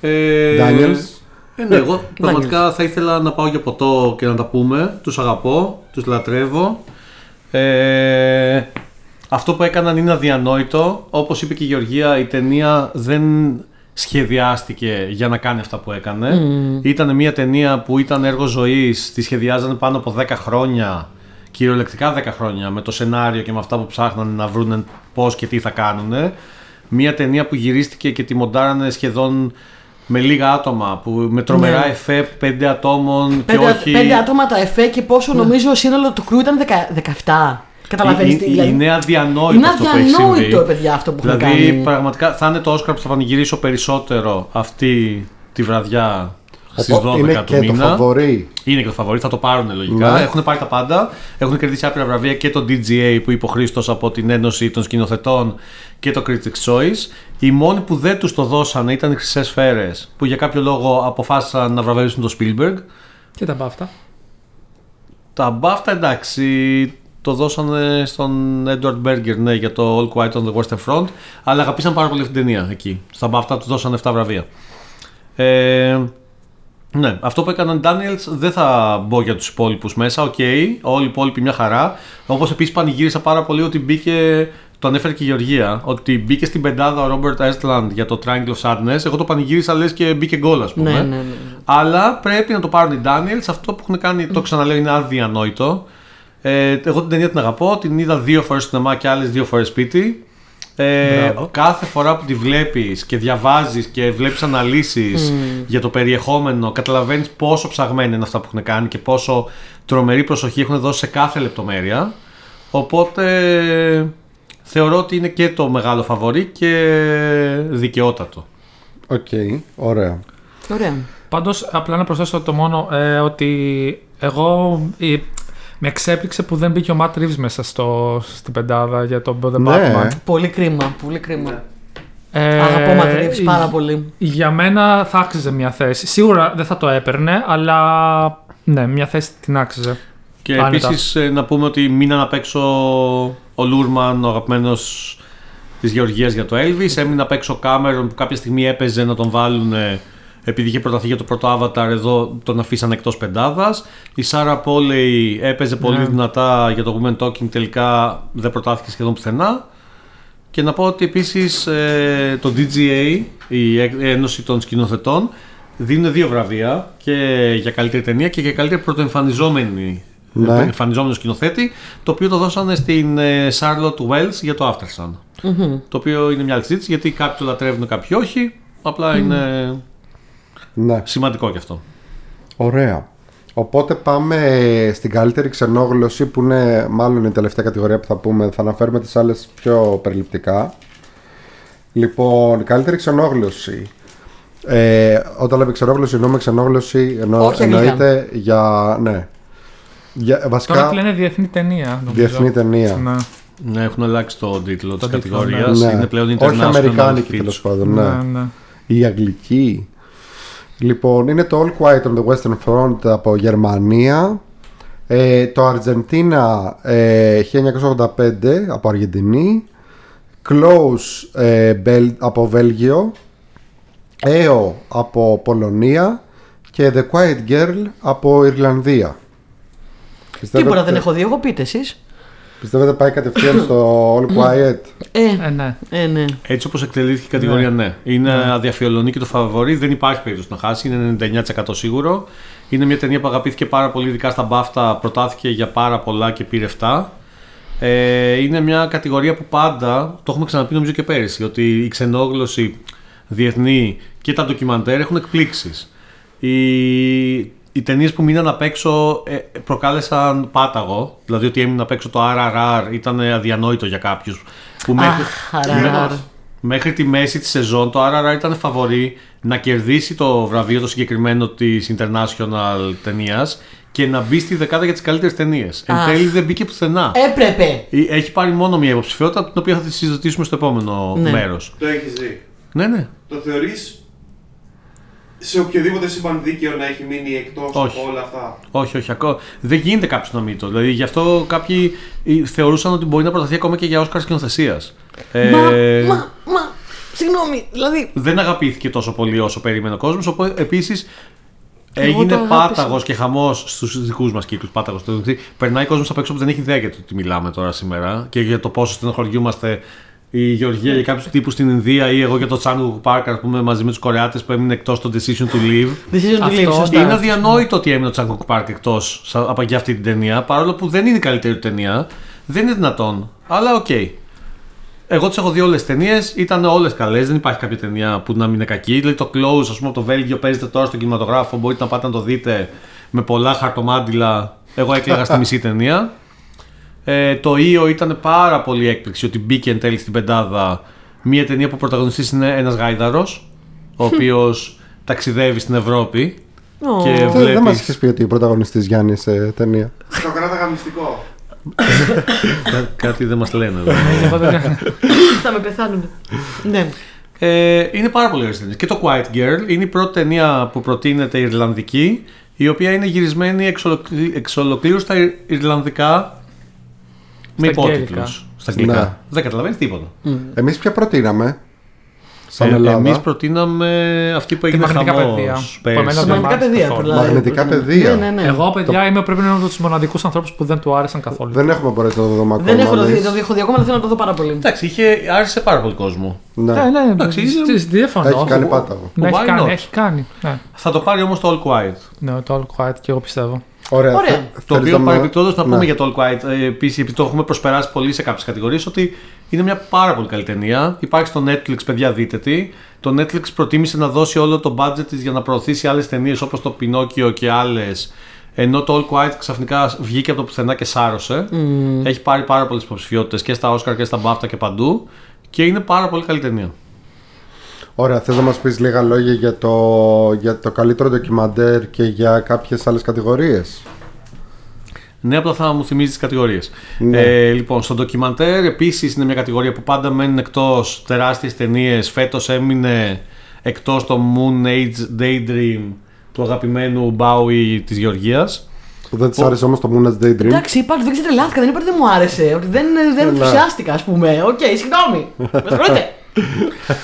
Ε, Daniels. Ε, ναι, εγώ πραγματικά θα ήθελα να πάω για ποτό και να τα πούμε. Τους αγαπώ, τους λατρεύω. Ε, αυτό που έκαναν είναι αδιανόητο. Όπως είπε και η Γεωργία, η ταινία δεν σχεδιάστηκε για να κάνει αυτά που έκανε. Ήταν μια ταινία που ήταν έργο ζωής, τη σχεδιάζανε πάνω από 10 χρόνια, κυριολεκτικά 10 χρόνια, με το σενάριο και με αυτά που ψάχνανε να βρουν πώς και τι θα κάνουν. Μια ταινία που γυρίστηκε και τη μοντάρανε σχεδόν με λίγα άτομα, που, με τρομερά Ναι. εφέ πέντε ατόμων και Πέντε, όχι... πέντε άτομα τα εφέ και πόσο νομίζω σύνολο του κρού ήταν δεκα- 17. Καταλαβαίνεις τι. Είναι, δηλαδή. είναι αδιανόητο Είναι αυτό που έχει αδιανόητο, συμβεί. παιδιά, αυτό που έχουν Δηλαδή, κάνει. πραγματικά θα είναι το Όσκαρ που θα πανηγυρίσω περισσότερο αυτή τη βραδιά στις 12 είναι του και το μήνα. φαβορή. Είναι και το φαβορή, θα το πάρουν λογικά. Ναι. Έχουν πάρει τα πάντα. Έχουν κερδίσει άπειρα βραβεία και το DGA που είπε ο Χρήστος από την Ένωση των Σκηνοθετών και το Critics' Choice. Οι μόνοι που δεν τους το δώσανε ήταν οι Χρυσές Σφαίρε που για κάποιο λόγο αποφάσισαν να βραβεύσουν το Spielberg. Και τα μπάφτα. Τα μπάφτα εντάξει, το δώσανε στον Edward Berger ναι, για το All Quiet on the Western Front, αλλά αγαπήσαν πάρα πολύ αυτή την ταινία εκεί. Στα μπάφτα τους δώσανε 7 βραβεία. Ε, ναι, αυτό που έκαναν οι Daniels δεν θα μπω για τους υπόλοιπους μέσα. Οκ, όλοι οι υπόλοιποι μια χαρά. Όπως επίσης πανηγύρισα πάρα πολύ ότι μπήκε. Το ανέφερε και η Γεωργία. Ότι μπήκε στην πεντάδα ο Ruben Östlund για το Triangle of Sadness. Εγώ το πανηγύρισα λες και μπήκε γκολ, ας πούμε. Ναι, ναι, ναι. Αλλά πρέπει να το πάρουν οι Daniels. Αυτό που έχουν κάνει, το ξαναλέω, είναι αδιανόητο. Ε, εγώ την ταινία την αγαπώ. Την είδα δύο φορές στο σινεμά και άλλες δύο φορές σπίτι. Ε, Μπράβο. κάθε φορά που τη βλέπεις και διαβάζεις και βλέπεις αναλύσεις για το περιεχόμενο καταλαβαίνεις πόσο ψαγμένα είναι αυτά που έχουν κάνει και πόσο τρομερή προσοχή έχουν δώσει σε κάθε λεπτομέρεια οπότε θεωρώ ότι είναι και το μεγάλο φαβορί και δικαιότατο Οκ, ωραία. Ωραία. Πάντως, απλά να προσθέσω το μόνο ε, ότι εγώ. Ε, με εξέπληξε που δεν μπήκε ο Matt Reeves μέσα στο, στην πεντάδα για τον The Ναι. Batman. Πολύ κρίμα. Πολύ κρίμα. Ε, Αγαπώ Matt Reeves πάρα πολύ. Για μένα θα άξιζε μια θέση. Σίγουρα δεν θα το έπαιρνε, αλλά ναι, μια θέση την άξιζε. και Άνετα. επίσης ε, να πούμε ότι μείναν απ' έξω ο Λούρμαν ο αγαπημένος της Γεωργίας για το Elvis έμεινε απ' έξω ο Κάμερον που κάποια στιγμή έπαιζε να τον βάλουν επειδή είχε προταθεί για το πρώτο Avatar εδώ τον αφήσαν εκτός πεντάδας η Σάρα Πόλεϊ έπαιζε πολύ Ναι. δυνατά για το Women Talking τελικά δεν προτάθηκε σχεδόν πουθενά και να πω ότι επίσης ε, το DGA, η Έ- Ένωση των Σκηνοθετών, δίνουν δύο βραβεία και για καλύτερη ταινία και για καλύτερη πρωτοεμφανιζόμενη Ναι. εμφανιζόμενο σκηνοθέτη, το οποίο το δώσανε στην ε, Charlotte Wells για το Aftersun. Το οποίο είναι μια άλλη συζήτηση γιατί κάποιοι το λατρεύουν, κάποιοι όχι. Απλά είναι Ναι. σημαντικό κι αυτό. Ωραία. Οπότε πάμε στην καλύτερη ξενόγλωση που είναι μάλλον η τελευταία κατηγορία που θα πούμε. Θα αναφέρουμε τις άλλες πιο περιληπτικά. Λοιπόν, η καλύτερη ξενόγλωση. Ε, όταν λέμε ξενόγλωση, εννοούμε ξενόγλωση εννο, Όχι αγγλικά. εννοείται για. Ναι. Για, Τώρα βασικά τη λένε διεθνή ταινία. Νομίζω. διεθνή ταινία. Ναι. Ναι, έχουν αλλάξει τον τίτλο της Τον τίτλο, κατηγορίας. Ναι. Είναι πλέον Όχι international αμερικάνικη feature. τέλος πάντων. Ναι. Ναι, ναι. Η αγγλική. Λοιπόν, είναι το All Quiet on the Western Front από Γερμανία. Ε, το Αργεντίνα ε, 1985 από Αργεντινή. Close ε, Bel- από Βέλγιο. EO από Πολωνία. Και The Quiet Girl από Ιρλανδία. Πιστεύετε, Τίποτα δεν έχω δει. Εγώ πείτε εσείς. Πιστεύετε πάει κατευθείαν στο All Quiet; Ε, Ε, ναι. ε, ναι. Έτσι όπως εκτελήθηκε η κατηγορία, ναι. Είναι αδιαφιολονή και το φαβορή. Δεν υπάρχει περίπτωση να χάσει. Είναι 99% σίγουρο. Είναι μια ταινία που αγαπήθηκε πάρα πολύ, ειδικά στα μπάφτα. Προτάθηκε για πάρα πολλά και πήρε 7. Ε, είναι μια κατηγορία που πάντα, το έχουμε ξαναπεί νομίζω και πέρυσι, ότι η ξενόγλωση διεθνή και τα ντοκιμαντέρ έχουν εκπλήξεις. Οι, οι ταινίες που μείναν απ' έξω ε, προκάλεσαν πάταγο. Δηλαδή ότι έμεινε απ' έξω το RRR ήταν αδιανόητο για κάποιους. Που μέχρι, Αχ, RRR. μέχρι τη μέση της σεζόν το RRR ήταν φαβορή να κερδίσει το βραβείο το συγκεκριμένο της International ταινίας και να μπει στη δεκάδα για τις καλύτερες ταινίες. Εν Αχ. τέλει δεν μπήκε πουθενά. Έπρεπε. Ε, Έχει πάρει μόνο μια υποψηφιότητα, την οποία θα τη συζητήσουμε στο επόμενο Ναι. μέρος. Το έχεις δει. Ναι, ναι. Το θεωρείς σε οποιοδήποτε σύμπαν δίκαιο να έχει μείνει εκτός Όχι. από όλα αυτά. Όχι, όχι, ακόμα. Δεν γίνεται κάποιος να μην το. Δηλαδή γι' αυτό κάποιοι ε, θεωρούσαν ότι μπορεί να προταθεί ακόμα και για Όσκαρ σκηνοθεσίας. Ε, Μα, μα, μα. Συγγνώμη, δηλαδή. δεν αγαπήθηκε τόσο πολύ όσο περίμενε ο κόσμος. Οπότε επίσης Εγώ έγινε το αγάπησα. πάταγος και χαμός στους δικούς μας κύκλους. Πάταγος. Περνάει κόσμος απ' έξω που δεν έχει ιδέα για το τι μιλάμε τώρα σήμερα και για το πόσο στενοχωριούμαστε η Γεωργία για κάποιους τύπους στην Ινδία ή εγώ για το Τσάνγκου Πάρκ, ας πούμε, μαζί με τους Κορεάτες που έμεινε εκτός το decision to leave. Decision to Αυτός leave, σωστά. Είναι αδιανόητο ότι έμεινε ο Τσαν-γουκ Παρκ εκτός από για αυτή την ταινία, παρόλο που δεν είναι η καλύτερη του ταινία. Δεν είναι δυνατόν. Αλλά οκ. Εγώ τις έχω δει όλες τις ταινίες, ήταν όλες καλές. Δεν υπάρχει κάποια ταινία που να μην είναι κακή. Δηλαδή το Close, ας πούμε, από το Βέλγιο παίζεται τώρα στον κινηματογράφο. Μπορείτε να πάτε να το δείτε με πολλά χαρτομάντιλα. Εγώ έκλαιγα στη μισή ταινία. Ε, το EO ήταν πάρα πολύ έκπληξη ότι μπήκε εν τέλει στην πεντάδα μια ταινία που ο πρωταγωνιστής είναι ένας γάιδαρος ο οποίος ταξιδεύει στην Ευρώπη Ω. και Δεν, βλέπει. δεν μας είχες πει ότι ο πρωταγωνιστής Γιάννης σε ταινία. Το κράταγα μυστικό. Κά- κάτι δεν μας λένε εδώ. Εγώ δεν- Θα με πεθάνουν. Ναι. Ε, είναι πάρα πολύ ωραίες ταινίες. Και το Quiet Girl είναι η πρώτη ταινία που προτείνεται Ιρλανδική, η οποία είναι γυρισμένη εξ, ολοκλή- εξ ολοκλήρου στα Ιρ- Ιρλανδικά με Στα αγγλικά. υπότιτλους. Στα αγγλικά. Ναι. Δεν καταλαβαίνεις τίποτα. Εμείς ποια προτείναμε; Σαν Ε, Ελλάδα. εμείς προτείναμε αυτή που έγινε μαγνητικά χαμός παιδεία. πέρσι. Που εμένα δεν Μαγνητικά μ' άρεσε παιδεία. καθόλου. δηλαδή. Μαγνητικά παιδεία. Ναι, ναι, ναι. Εγώ, παιδιά, είμαι πρέπει να είμαι από τους μοναδικούς ανθρώπους που δεν του άρεσαν καθόλου. Δεν έχουμε μπορέσει να το δούμε ακόμα. Δεν έχω το δει, εμείς. το έχω δει ακόμα, αλλά θέλω να το δω πάρα πολύ. Εντάξει, είχε, άρεσε πάρα πολύ κόσμο. Ναι. Ναι, ναι, Εντάξει, ναι. είναι- σ- Διαφωνώ. Έχει κάνει πάταγο. Ναι, έχει Why κάνει, not? έχει κάνει. Ναι, Θα το πάρει όμως το All Quiet. ναι το All Quiet και εγώ πιστεύω. Ωραία. Ωραία. θε- Το θέλεις οποίο να- παρεμπιπτόντως να πούμε Ναι. για το All Quiet, ε, επίσης επειδή το έχουμε προσπεράσει πολύ σε κάποιες κατηγορίες, ότι είναι μια πάρα πολύ καλή ταινία. Υπάρχει στο Netflix, παιδιά, δείτε τη. Το Netflix προτίμησε να δώσει όλο το budget της για να προωθήσει άλλες ταινίες όπως το Pinocchio και άλλες. Ενώ το All Quiet ξαφνικά βγήκε από το πουθενά και σάρωσε. Έχει πάρει πάρα πολλές υποψηφιότητες και στα Oscar και στα BAFTA και παντού. Και είναι πάρα πολύ καλή ταινία. Ωραία, θες να μας πεις λίγα λόγια για το, για το καλύτερο ντοκιμαντέρ και για κάποιες άλλες κατηγορίες; Ναι, απλά θα μου θυμίζεις τις κατηγορίες. Ναι. Ε, λοιπόν, στο ντοκιμαντέρ επίσης είναι μια κατηγορία που πάντα μένουν εκτός τεράστιες ταινίες. Φέτος έμεινε εκτός το Moonage Daydream του αγαπημένου Bowie της Γεωργίας. Που δεν της άρεσε όμως το Moonage Daydream. Εντάξει, είπα ότι δεν ξετρελάθηκα, δεν είπα ότι δεν μου άρεσε. Ότι δεν, δεν Καλά. ενθουσιάστηκα, ας πούμε. Οκ, συγγνώμη. Με συγχωρείτε.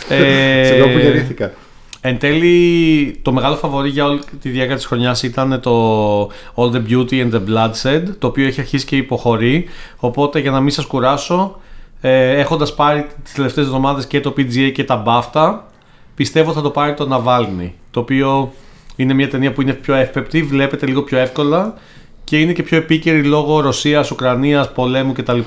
Ε, Σε εγώ που γεννήθηκα. Εν τέλει, το μεγάλο φαβορή για όλη τη διάρκεια της χρονιάς ήταν το All the Beauty and the Bloodshed, το οποίο έχει αρχίσει και υποχωρεί. Οπότε, για να μην σας κουράσω, ε, έχοντας πάρει τις τελευταίες εβδομάδες και το PGA και τα BAFTA, πιστεύω θα το πάρει το Navalny, το οποίο είναι μια ταινία που είναι πιο εύπεπτη, βλέπετε λίγο πιο εύκολα και είναι και πιο επίκαιρη λόγω Ρωσίας, Ουκρανίας, πολέμου κτλ.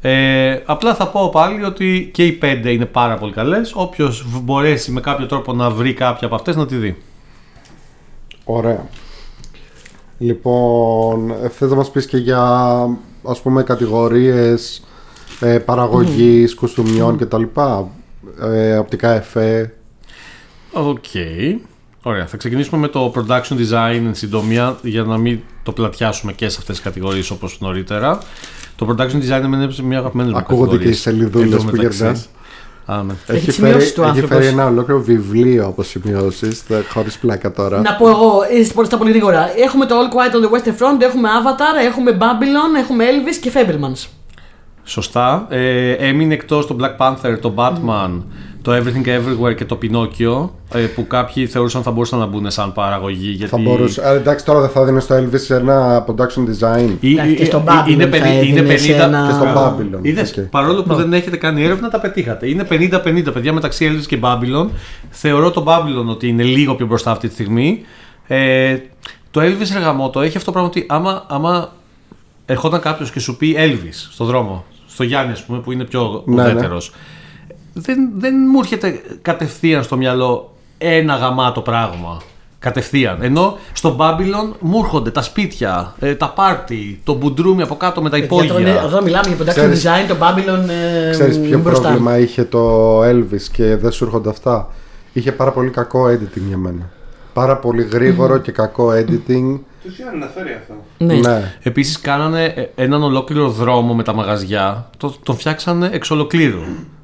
Ε, απλά θα πω πάλι ότι και οι πέντε είναι πάρα πολύ καλές. Όποιος μπορέσει με κάποιο τρόπο να βρει κάποια από αυτές να τη δει. Ωραία. Λοιπόν, ε, θες να μας πεις και για ας πούμε κατηγορίες ε, παραγωγής, κουστούμιών κτλ. Ε, οπτικά εφέ. Οκ. Ωραία. Θα ξεκινήσουμε με το production design εν συντομία για να μην το πλατιάσουμε και σε αυτές τις κατηγορίες όπως νωρίτερα. Το production design είναι μια αγαπημένη μου Ακούγονται και οι κατηγορίες. σελίδουλες Εν τω που μεταξύ. γερνάς. Α, ναι. Έχει τις φέρει, σημειώσεις του έχει άνθρωπος. φέρει ένα ολόκληρο βιβλίο από σημειώσεις, χωρίς πλάκα τώρα. Να πω εγώ, είστε πολύ στα πολύ γρήγορα. Έχουμε το All Quiet on the Western Front, έχουμε Avatar, έχουμε Babylon, έχουμε Elvis και Fablemans. Σωστά. Ε, έμεινε εκτός το Black Panther, το Batman, το Everything Everywhere και το Pinocchio ε, που κάποιοι θεωρούσαν θα μπορούσαν να μπουν σαν παραγωγή. Γιατί... Θα μπορούσε. Α, εντάξει, τώρα δεν θα δίνεις στο Elvis ένα production design. Ή- Εντάξει, και ή- στο ή- Babylon είναι, θα πενι- είναι έδινες σε 50. ένα- Και στο Α, Babylon. Είδες, Οκ. παρόλο που δεν έχετε κάνει έρευνα, τα πετύχατε. Είναι 50-50 παιδιά μεταξύ Elvis και Babylon. Θεωρώ το Babylon ότι είναι λίγο πιο μπροστά αυτή τη στιγμή. Ε, το Elvis Ρεγαμότο έχει αυτό το πράγμα ότι άμα, άμα ερχόταν κάποιος και σου πει Elvis στον δρόμο, στο Γιάννη, ας πούμε, που είναι πιο Ναι, ναι. Ουδέτερο. Δεν, δεν μου έρχεται κατευθείαν στο μυαλό ένα γαμάτο πράγμα. Κατευθείαν. Ενώ στο Babylon μου έρχονται τα σπίτια, ε, τα πάρτι, το μπουντρούμι από κάτω με τα Παιδιά, τώρα είναι- υπόγεια. Εδώ μιλάμε για production Ξέρεις- design, το Babylon ε, Ξέρεις ποιο μπροστά. πρόβλημα είχε το Elvis και δεν σου έρχονται αυτά; Είχε πάρα πολύ κακό editing για μένα. Πάρα πολύ γρήγορο και κακό editing. Τους είχαν αναφέρει αυτό. Ναι. ναι. Επίσης κάνανε ε, έναν ολόκληρο δρόμο με τα μαγαζιά, το, τον φτιάξανε εξ ολοκλήρου.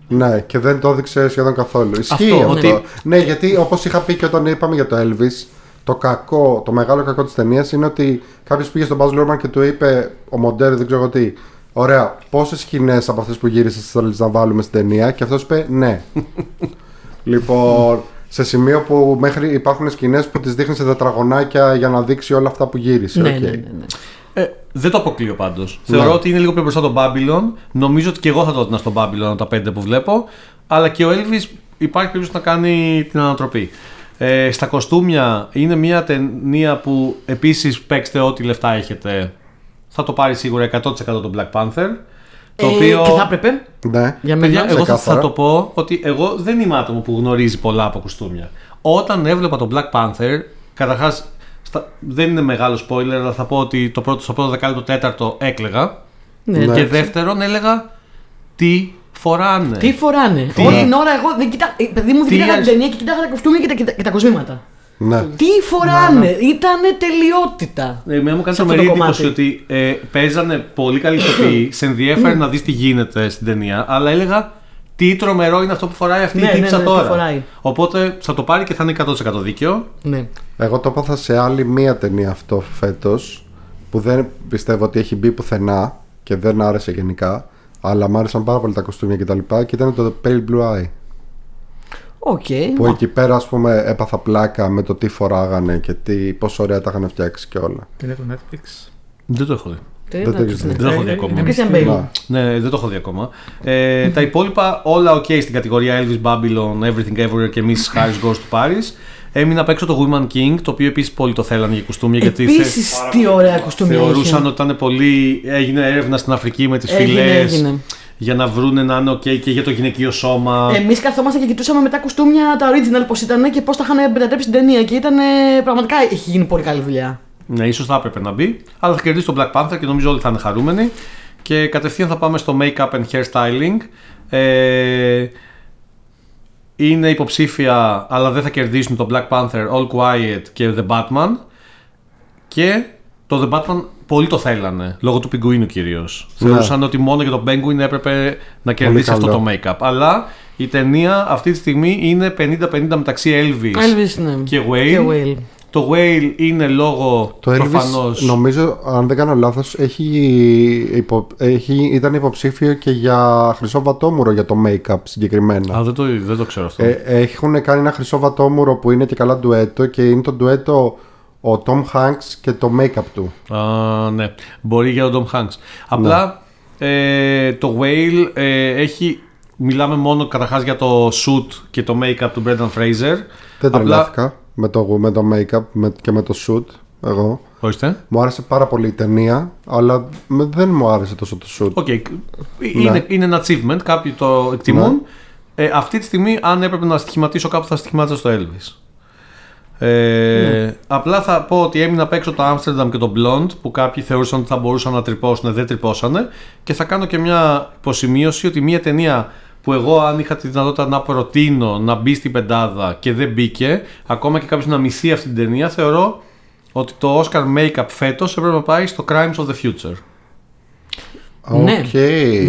Ναι, και δεν το έδειξε σχεδόν καθόλου. Ισχύει Αυτό, αυτό. ότι- Ναι, γιατί όπως είχα πει και όταν είπαμε για το Elvis, το κακό, το μεγάλο κακό της ταινίας είναι ότι κάποιος πήγε στον Baz Luhrmann και του είπε ο Μοντέρ, δεν ξέρω εγώ τι. Ωραία, πόσες σκηνές από αυτές που γύρισες θέλεις να βάλουμε στην ταινία, και αυτός είπε ναι. λοιπόν, σε σημείο που μέχρι υπάρχουν σκηνές που τις δείχνει σε τετραγωνάκια για να δείξει όλα αυτά που γύρισε. Ναι, οκ. ναι, ναι, ναι. Ε, δεν το αποκλείω πάντως. Ναι. Θεωρώ ότι είναι λίγο πιο μπροστά το Babylon. Νομίζω ότι και εγώ θα το έδινα στο Babylon από τα πέντε που βλέπω. Αλλά και ο Elvis υπάρχει περίπτωση να κάνει την ανατροπή. Ε, στα κοστούμια είναι μια ταινία που επίσης παίξτε ό,τι λεφτά έχετε. Θα το πάρει σίγουρα 100% το Black Panther. Το Ε, οποίο. Και θα έπρεπε. Ναι. Για Παιδιά, μένα. εγώ θα, ξεκάθαρα. θα το πω ότι εγώ δεν είμαι άτομο που γνωρίζει πολλά από κοστούμια. Όταν έβλεπα τον Black Panther, καταρχάς δεν είναι μεγάλο spoiler, αλλά θα πω ότι το πρώτο, στο πρώτο δεκάλεπτο τέταρτο έκλεγα. Ναι. Ναι. Και δεύτερον έλεγα τι φοράνε. Τι φοράνε. Τι- Όλη την ώρα εγώ δεν κοιτά... ε, παιδί μου δεν Τι κοίταγα την ας- ταινία και κοίταγα τα κοστούμια και τα, και τα, και τα κοσμήματα. ναι. Τι φοράνε. Ήτανε τελειότητα. Ε, Εμένα μου κάνει Σε αυτό τρομερή το εντύπωση κομμάτι. ότι ε, παίζανε πολύ καλή ηθοποιοί, σε ενδιέφερε να δεις τι γίνεται στην ταινία, αλλά έλεγα τι τρομερό είναι αυτό που φοράει αυτή Ναι, η ναι, τύψα ναι, τι τώρα. φοράει. Οπότε θα το πάρει και θα είναι 100% δίκαιο. Ναι. Εγώ το έπαθα σε άλλη μία ταινία αυτό φέτος που δεν πιστεύω ότι έχει μπει πουθενά και δεν άρεσε γενικά. Αλλά μου άρεσαν πάρα πολύ τα κοστούμια κτλ. Και, και ήταν το Pale Blue Eye. Οκ. Που εκεί πέρα, ας πούμε, έπαθα πλάκα με το τι φοράγανε και τι, πόσο ωραία τα είχαν φτιάξει και όλα. Είναι το Netflix. Δεν το έχω δει. Τι δεν το είναι, έχεις ναι. δει. Δεν το έχω δει Ε, ακόμα. είναι Christian μυστήριο. Bale. Να. Ναι, δεν το έχω δει ακόμα. Ε, τα υπόλοιπα όλα ok στην κατηγορία Elvis Babylon, Everything Everywhere και Mrs. Harris Goes to Paris. Έμεινα απ' έξω το Woman King, το οποίο επίσης πολύ το θέλανε για κουστούμια γιατί θε- Επίσης, τι ωραία κοστούμια θεωρούσαν είχε. ότι ήταν πολύ. Έγινε έρευνα στην Αφρική με τι Έγινε, φυλές έγινε. για να βρούνε να είναι ok και για το γυναικείο σώμα. Εμεί καθόμαστε και κοιτούσαμε μετά κουστούμια τα original πώ ήταν και πώ τα είχαν μετατρέψει στην ταινία. Και ήταν πραγματικά έχει γίνει πολύ καλή δουλειά. Ναι, ίσως θα έπρεπε να μπει, αλλά θα κερδίσει τον Black Panther και νομίζω όλοι θα είναι χαρούμενοι. Και κατευθείαν θα πάμε στο make-up and hairstyling. Ε, είναι υποψήφια, αλλά δεν θα κερδίσουν το Black Panther, All Quiet και The Batman. Και το The Batman πολύ το θέλανε, λόγω του πιγκουίνου κυρίως. Ναι. Θεωρούσαν ότι μόνο για τον Penguin έπρεπε να κερδίσει αυτό καλό. το make-up. Αλλά η ταινία αυτή τη στιγμή είναι 50-50 μεταξύ Elvis, Elvis, ναι. και Whale. Και Whale. Το Whale είναι λόγω Το Elvis, προφανώς... νομίζω, αν δεν κάνω λάθος, έχει, υπο, έχει, ήταν υποψήφιο και για χρυσό βατόμουρο για το make-up συγκεκριμένα. Α, δεν το, δεν το ξέρω αυτό. Ε, έχουν κάνει ένα χρυσό βατόμουρο που είναι και καλά ντουέτο και είναι το ντουέτο ο Tom Hanks και το make-up του. Α, ναι, μπορεί για τον Tom Hanks. Απλά ε, το Whale ε, έχει... Μιλάμε μόνο καταρχάς για το suit και το make-up του Brendan Fraser. Δεν Απλά τρελάθηκα με το, με το make-up με- και με το shoot εγώ. Ορίστε. Μου άρεσε πάρα πολύ η ταινία, αλλά με- δεν μου άρεσε τόσο το shoot. Οκ. Είναι, είναι ένα achievement, κάποιοι το εκτιμούν. Ε, αυτή τη στιγμή, αν έπρεπε να στοιχηματίσω κάπου, θα στοιχημάτιζα στο Elvis. Ε, Απλά θα πω ότι έμειναν απ' έξω το Amsterdam και το Blonde που κάποιοι θεωρούσαν ότι θα μπορούσαν να τρυπώσουν, δεν τρυπώσανε. Και θα κάνω και μια υποσημείωση ότι μια ταινία που εγώ, αν είχα τη δυνατότητα να προτείνω να μπει στην πεντάδα και δεν μπήκε, ακόμα και κάποιος να μισεί αυτή την ταινία, θεωρώ ότι το Oscar Makeup φέτος έπρεπε να πάει στο Crimes of the Future. Ναι. Οκ.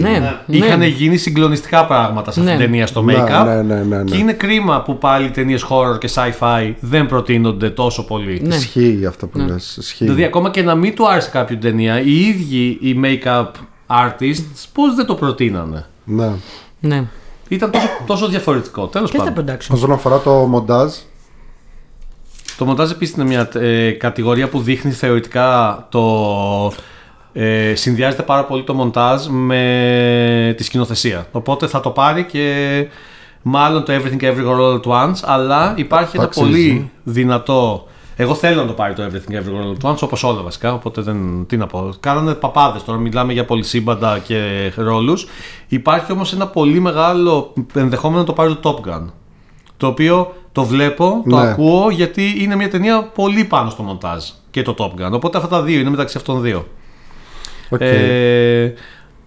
Ναι, ναι. Είχαν γίνει συγκλονιστικά πράγματα σε αυτή Ναι. την ταινία στο Ναι, make-up. ναι, ναι, ναι, ναι. Και είναι κρίμα που πάλι ταινίες horror και sci-fi δεν προτείνονται τόσο πολύ. Ναι. Ισχύει αυτό που λες. Ισχύει. Δηλαδή, ακόμα και να μην του άρεσε κάποιο την ταινία, οι ίδιοι οι make-up artists πώς δεν το προτείνανε; Ναι. Ναι. Ήταν τόσο, τόσο διαφορετικό. Τέλος Και στα πάντων. production. Όσον αφορά το μοντάζ, Το μοντάζ επίσης είναι μια ε, κατηγορία που δείχνει θεωρητικά το. Ε, συνδυάζεται πάρα πολύ το μοντάζ με τη σκηνοθεσία. Οπότε θα το πάρει και μάλλον το Everything Everywhere All at Once, αλλά υπάρχει Το ένα αξίζει. πολύ δυνατό. Εγώ θέλω να το πάρει το Everything Everywhere All at Once, όπως όλα βασικά. Οπότε δεν. Τι να πω. Κάνανε παπάδες τώρα, μιλάμε για πολυσύμπαντα και ρόλους. Υπάρχει όμως ένα πολύ μεγάλο ενδεχόμενο να το πάρει το Top Gun. Το οποίο το βλέπω, το Ναι. ακούω γιατί είναι μια ταινία πολύ πάνω στο μοντάζ και το Top Gun. Οπότε αυτά τα δύο είναι μεταξύ αυτών δύο. οκ. Ε,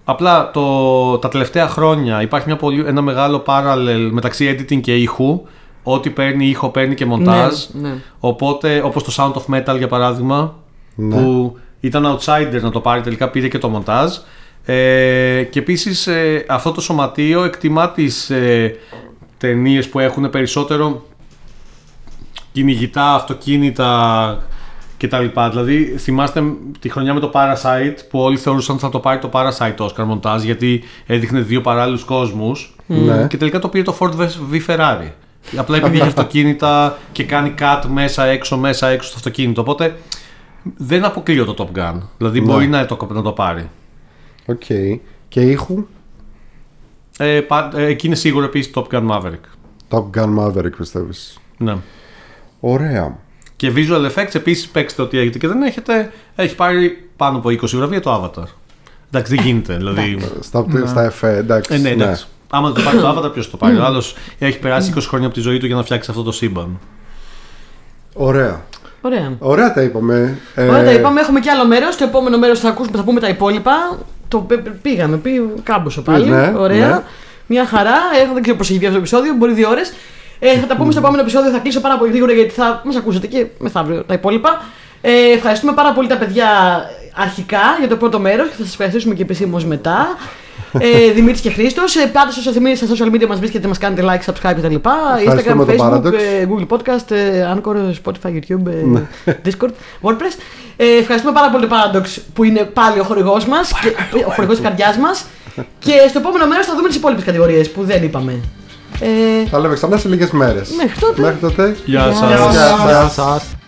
απλά το, τα τελευταία χρόνια υπάρχει μια πολύ, ένα μεγάλο parallel μεταξύ editing και ήχου. Ό,τι παίρνει ήχο παίρνει και μοντάζ. Ναι, ναι. Οπότε, όπως το Sound of Metal για παράδειγμα, Ναι. που ήταν outsider να το πάρει, τελικά πήρε και το μοντάζ. Ε, και επίσης ε, αυτό το σωματείο εκτιμά τις ε, ταινίες που έχουν περισσότερο κυνηγητά, αυτοκίνητα κτλ. Δηλαδή θυμάστε τη χρονιά με το Parasite που όλοι θεωρούσαν ότι θα το πάρει το Parasite το Oscar μοντάζ γιατί έδειχνε δύο παράλληλους κόσμους Ναι. και τελικά το πήρε το Ford v Ferrari. Απλά επειδή έχει αυτοκίνητα και κάνει cut μέσα έξω, μέσα έξω στο αυτοκίνητο. Οπότε δεν αποκλείω το Top Gun. Δηλαδή μπορεί να το, να το πάρει. Οκ. Και ήχου, Ε, πα- ε, εκεί είναι σίγουρο επίσης Top Gun Maverick. Top Gun Maverick πιστεύεις. Ναι. Ωραία. Και visual effects επίσης παίξτε ό,τι έχετε και δεν έχετε. Έχει πάρει πάνω από 20 βραβεία το Avatar. Εντάξει, δεν γίνεται. δηλαδή. Στα, στα εφέ, εντάξει. ε, ναι, ναι. Εντάξει. Άμα δεν το πάρει το Avatar, ποιος το πάρει; Ο άλλος έχει περάσει 20 χρόνια από τη ζωή του για να φτιάξει αυτό το σύμπαν. Ωραία. Ωραία. Ωραία τα είπαμε. Ε, Ωραία, τα είπαμε. Έχουμε και άλλο μέρος. Στο επόμενο μέρος θα, ακούσουμε, θα πούμε τα υπόλοιπα. Το πε- πε- πήγαμε, πήγε κάμποσο πάλι. Ναι, Ωραία. ναι. Μια χαρά. Ε, δεν ξέρω πώς έχει βγει αυτό το επεισόδιο, μπορεί δύο ώρες. Ε, θα τα πούμε στο επόμενο επεισόδιο. Θα κλείσω πάρα πολύ γρήγορα γιατί θα μας ακούσετε και μεθαύριο τα υπόλοιπα. Ε, ευχαριστούμε πάρα πολύ τα παιδιά αρχικά για το πρώτο μέρος και θα σας ευχαριστήσουμε και επισήμως μετά. Ε, Δημήτρης και Χρήστος. Ε, πάτε στο social media, στα social media μας βρίσκεται, μας κάνετε like, subscribe κτλ. Ευχαριστούμε Instagram, το Facebook, Paradox. ε, Google Podcast, ε, Anchor, Spotify, YouTube, ε, Discord, WordPress. Ε, ευχαριστούμε πάρα πολύ το Paradox που είναι πάλι ο χορηγός μας, ο χορηγός της καρδιάς μας. Και στο επόμενο μέρος θα δούμε τις υπόλοιπες κατηγορίες που δεν είπαμε. Ε, Θα λέμε ξανά σε λίγες μέρες. Μέχρι τότε. Μέχρι τότε. Γεια Γεια